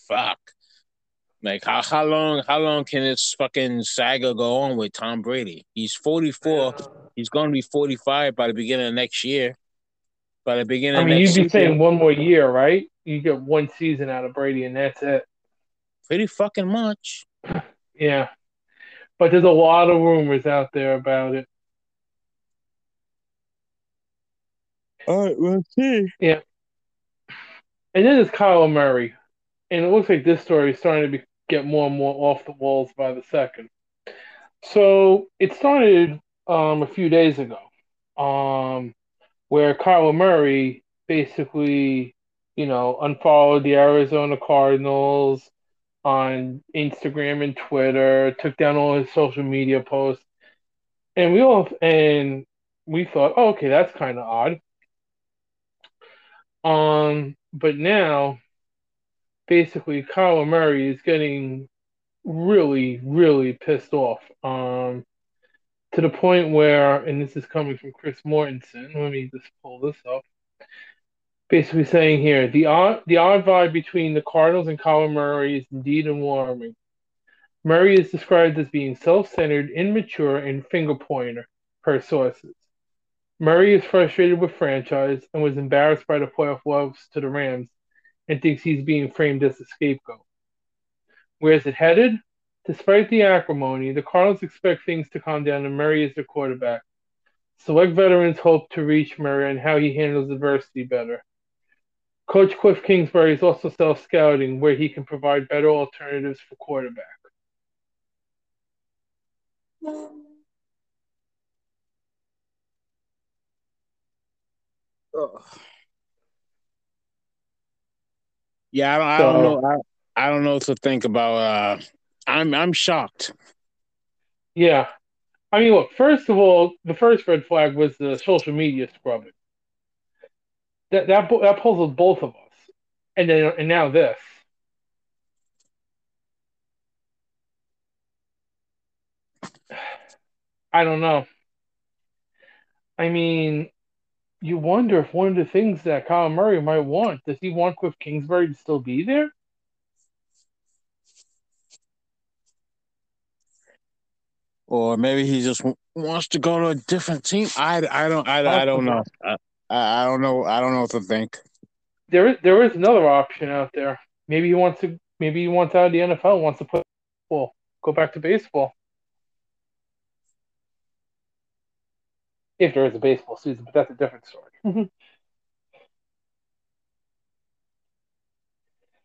fuck. Like how how long how long can this fucking saga go on with Tom Brady? He's forty four. He's going to be forty five by the beginning of next year. By the beginning I mean, of next you'd be season, saying one more year, right? You get one season out of Brady, and that's it. pretty fucking much. Yeah. But there's a lot of rumors out there about it. All right, we'll see. Yeah. And then there's Kyler Murray. And it looks like this story is starting to be, get more and more off the walls by the second. So it started um, a few days ago, um, where Kyler Murray basically, you know, unfollowed the Arizona Cardinals on Instagram and Twitter, took down all his social media posts, and we all and we thought, oh, okay, that's kind of odd. Um, but now, basically, Kyler Murray is getting really, really pissed off. Um, to the point where, and this is coming from Chris Mortensen. Let me just pull this up. Basically, saying here the odd the odd vibe between the Cardinals and Kyler Murray is indeed alarming. Murray is described as being self-centered, immature, and finger pointer, per sources. Murray is frustrated with franchise and was embarrassed by the playoff loss to the Rams and thinks he's being framed as a scapegoat. Where is it headed? Despite the acrimony, the Cardinals expect things to calm down and Murray is their quarterback. Select veterans hope to reach Murray and how he handles adversity better. Coach Cliff Kingsbury is also self scouting where he can provide better alternatives for quarterback. Um, Yeah, I don't, I So- don't know. I, I don't know what to think about. Uh, I'm I'm shocked. Yeah. I mean, look, first of all, the first red flag was the social media scrubbing. That that that puzzled both of us, and then and now this. I don't know. I mean, you wonder if one of the things that Kyle Murray might want does he want Cliff Kingsbury to still be there? Or maybe he just w- wants to go to a different team. I, I don't I, I don't know. I, I don't know. I don't know what to think. There is there is another option out there. Maybe he wants to. Maybe he wants out of the NFL. Wants to play well, go back to baseball. If there is a baseball season, but that's a different story.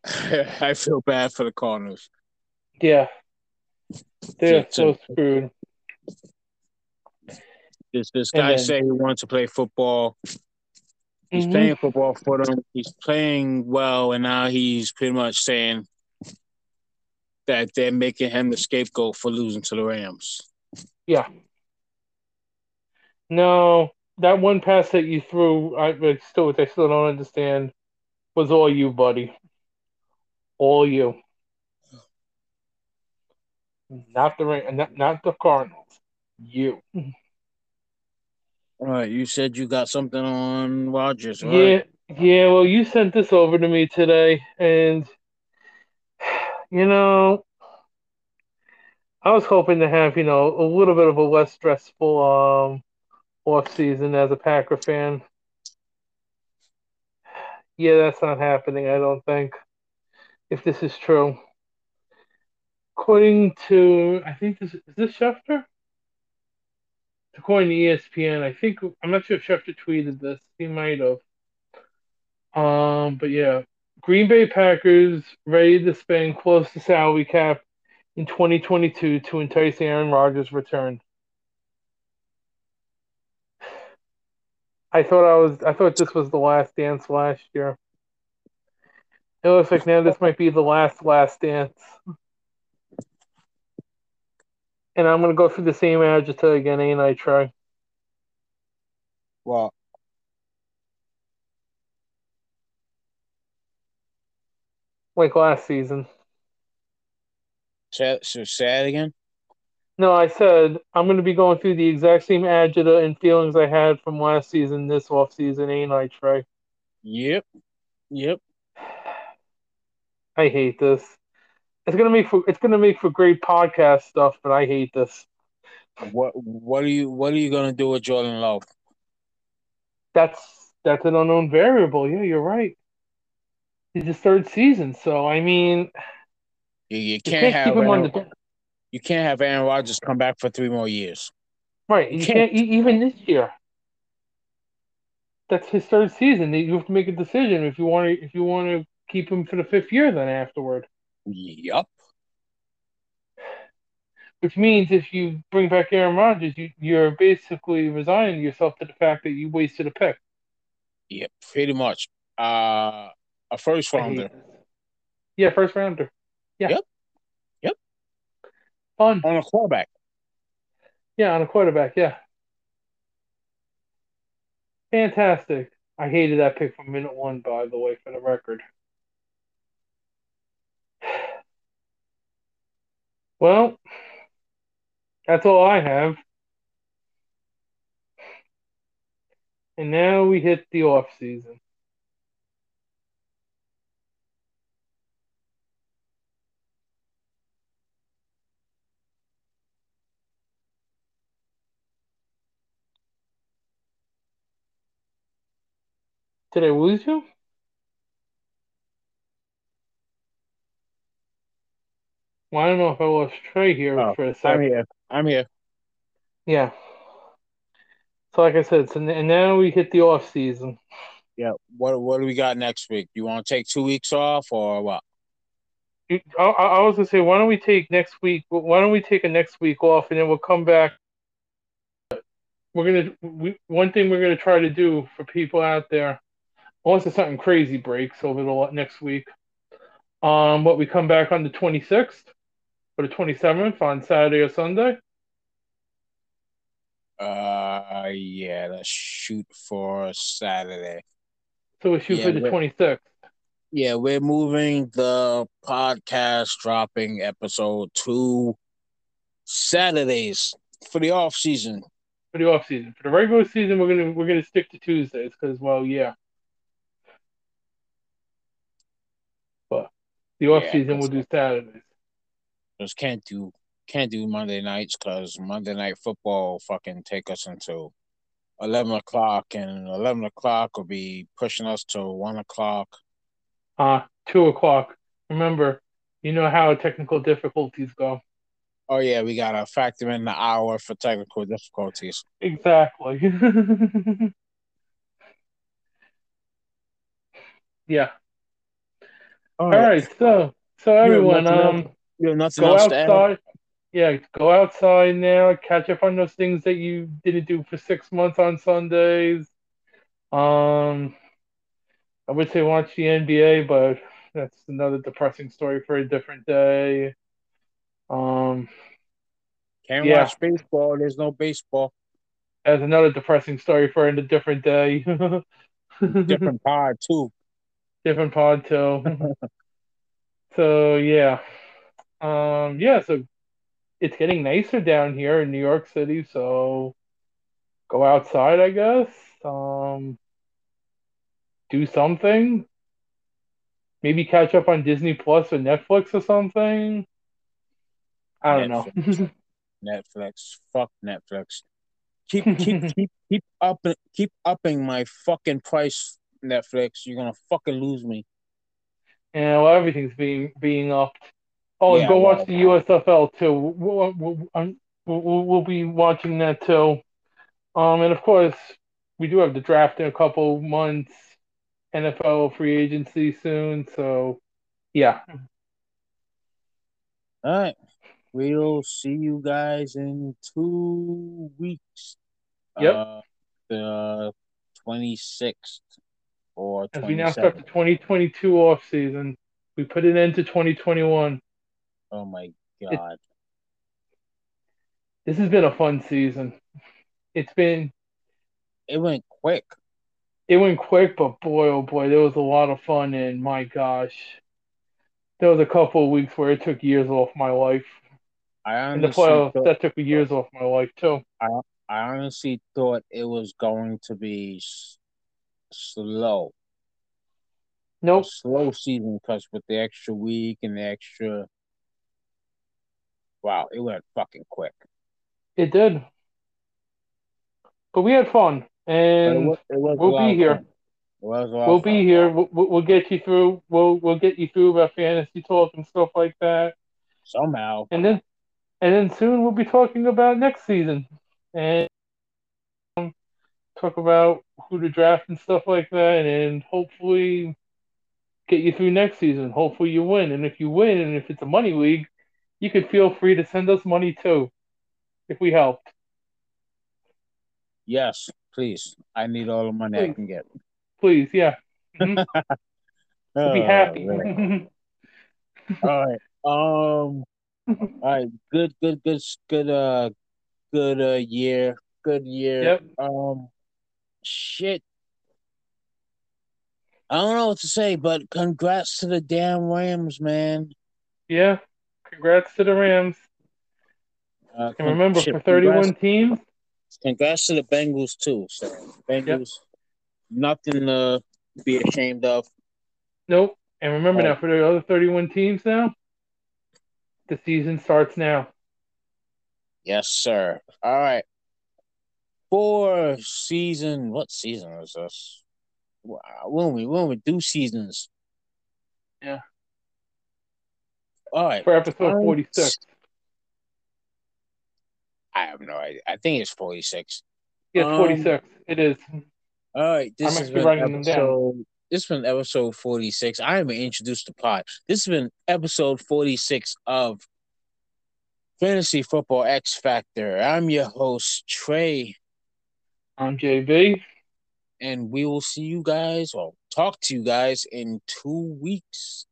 I feel bad for the Cardinals. yeah, they're so- screwed. This this guy then- say he wants to play football. He's Mhm. playing football for them. He's playing well, and now he's pretty much saying that they're making him the scapegoat for losing to the Rams. Yeah. No, that one pass that you threw, I still, which I still don't understand, was all you, buddy. All you. Not the not, not the Cardinals. You. All right, you said you got something on Rodgers, right? Yeah, yeah. Well, you sent this over to me today, and you know, I was hoping to have you know a little bit of a less stressful um off season as a Packer fan. Yeah, that's not happening. I don't think. If this is true, according to I think this is this Schefter. According to ESPN, I think I'm not sure if Schefter tweeted this. He might have. Um, but yeah, Green Bay Packers ready to spend close to salary cap in 2022 to entice Aaron Rodgers' return. I thought I was I thought this was the last dance last year. It looks like now this might be the last last dance. And I'm gonna go through the same agita again, ain't I, Trey? Well, Like last season. say, so say it again. No, I said I'm going to be going through the exact same agita and feelings I had from last season this off season, ain't I, Trey? Yep, yep. I hate this. It's gonna make for it's gonna make for great podcast stuff, but I hate this. What what are you what are you gonna do with Jordan Love? That's that's an unknown variable. Yeah, you're right. It's his third season, so I mean, You, you you can't, can't, have keep him on the you can't have Aaron Rodgers come back for three more years. right. you can't. even this year. That's his third season. You have to make a decision if you want to if you want to keep him for the fifth year. Then afterward. Yup. Which means if you bring back Aaron Rodgers, you, you're basically resigning yourself to the fact that you wasted a pick. Yep. Pretty much. Uh, a first rounder. Yeah, first rounder. Yeah. Yep. Yep. Fun. on a quarterback. Yeah, on a quarterback. Yeah. Fantastic. I hated that pick from minute one, by the way, for the record. Well, that's all I have. And now we hit the off season. Did I lose you? Well, I don't know if I lost Trey here Oh, for a I'm here. I'm here. Yeah. So, like I said, so and now we hit the off season. Yeah. What What do we got next week? You want to take two weeks off or what? I, I was gonna say, why don't we take next week? Why don't we take a next week off, and then we'll come back. We're gonna we, one thing we're gonna try to do for people out there, unless there's something crazy breaks over the next week. Um, but we come back on the 26th or the 27th on Saturday or Sunday. Uh, yeah, let's shoot for Saturday. So we shoot Yeah, for the but- 26th. Yeah, we're moving the podcast dropping episode to Saturdays for the off season. for the off season. For the regular season, we're gonna we're gonna stick to Tuesdays because, well, yeah. But the off Yeah, season, we'll do Saturdays. Just can't do can't do Monday nights because Monday night football fucking take us until eleven o'clock, and eleven o'clock will be pushing us to one o'clock. Uh two o'clock. Remember, you know how technical difficulties go. Oh yeah, we gotta factor in the hour for technical difficulties. Exactly. yeah. All All right. So so everyone, nothing um. you have nothing go else to add? outside. Yeah, go outside now. Catch up on those things that you didn't do for six months on Sundays. Um, I would say watch the NBA, but that's another depressing story for a different day. Um, Can't Yeah. watch baseball. There's no baseball. that's another depressing story for a different day. Different pod too. Different pod too. so yeah, um, yeah. So it's getting nicer down here in New York City. So go outside, I guess. Um, do something. Maybe catch up on Disney Plus or Netflix or something. I don't know. Netflix. Fuck Netflix. Keep keep keep keep up keep upping my fucking price, Netflix. You're gonna fucking lose me. Yeah, well, everything's being being upped. Oh, Yeah, and go well- watch the USFL too. We'll, we'll, we'll, we'll, we'll be watching that too. Um, and of course, we do have the draft in a couple months. NFL free agency soon, so yeah. All right. We'll see you guys in two weeks. Yep. Uh, the 26th or As we now start the 2022 off season, we put an end to 2021. Oh my God. This has been a fun season. It's been It went quick. it went quick, but boy, oh boy, there was a lot of fun. And my gosh, there was a couple of weeks where it took years off my life. I In the playoffs, thought, that took years off my life too. I I honestly thought it was going to be slow. Nope. slow season because with the extra week and the extra. Wow, it went fucking quick. It did. But we had fun, But it and was, it was we'll be here. fun. It was a lot we'll be here. We'll, we'll get you through. We'll we'll get you through about fantasy talk and stuff like that, Somehow. and then and then soon we'll be talking about next season and talk about who to draft and stuff like that, and hopefully get you through next season. Hopefully you win, and if you win, and if it's a money league, you could feel free to send us money too, if we helped. Yes, please. I need all the money I Please. can get. Please, yeah. Mhm. We'll be Oh, happy. all right. Um. All right. Good. Good. Good. Good. Uh. Good. Uh. Year. Good year. Yep. Um. Shit. I don't know what to say, but congrats to the damn Rams, man. Yeah. Congrats to the Rams. Uh, And remember, shit, for 31 congrats, teams, congrats to the Bengals too. So Bengals, nothing to be ashamed of. nope. And remember Oh. now, for the other 31 teams now, the season starts now. Yes, sir. All right. For season, what season is this? When we when we do seasons. Yeah. All right. For episode Um, 46. I have no idea. I think it's forty six. Yes, um, 46. It is. All right, this I'm has been them down. episode. This has been episode forty six. I haven't introduced to pod. This has been episode forty six of Fantasy Football X Factor. I'm your host Trey, I'm JV. And we will see you guys or talk to you guys in two weeks.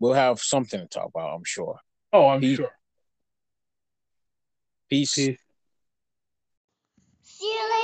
We'll have something to talk about, I'm sure. Oh, I'm Peace. sure. Peace. Peace. See you later.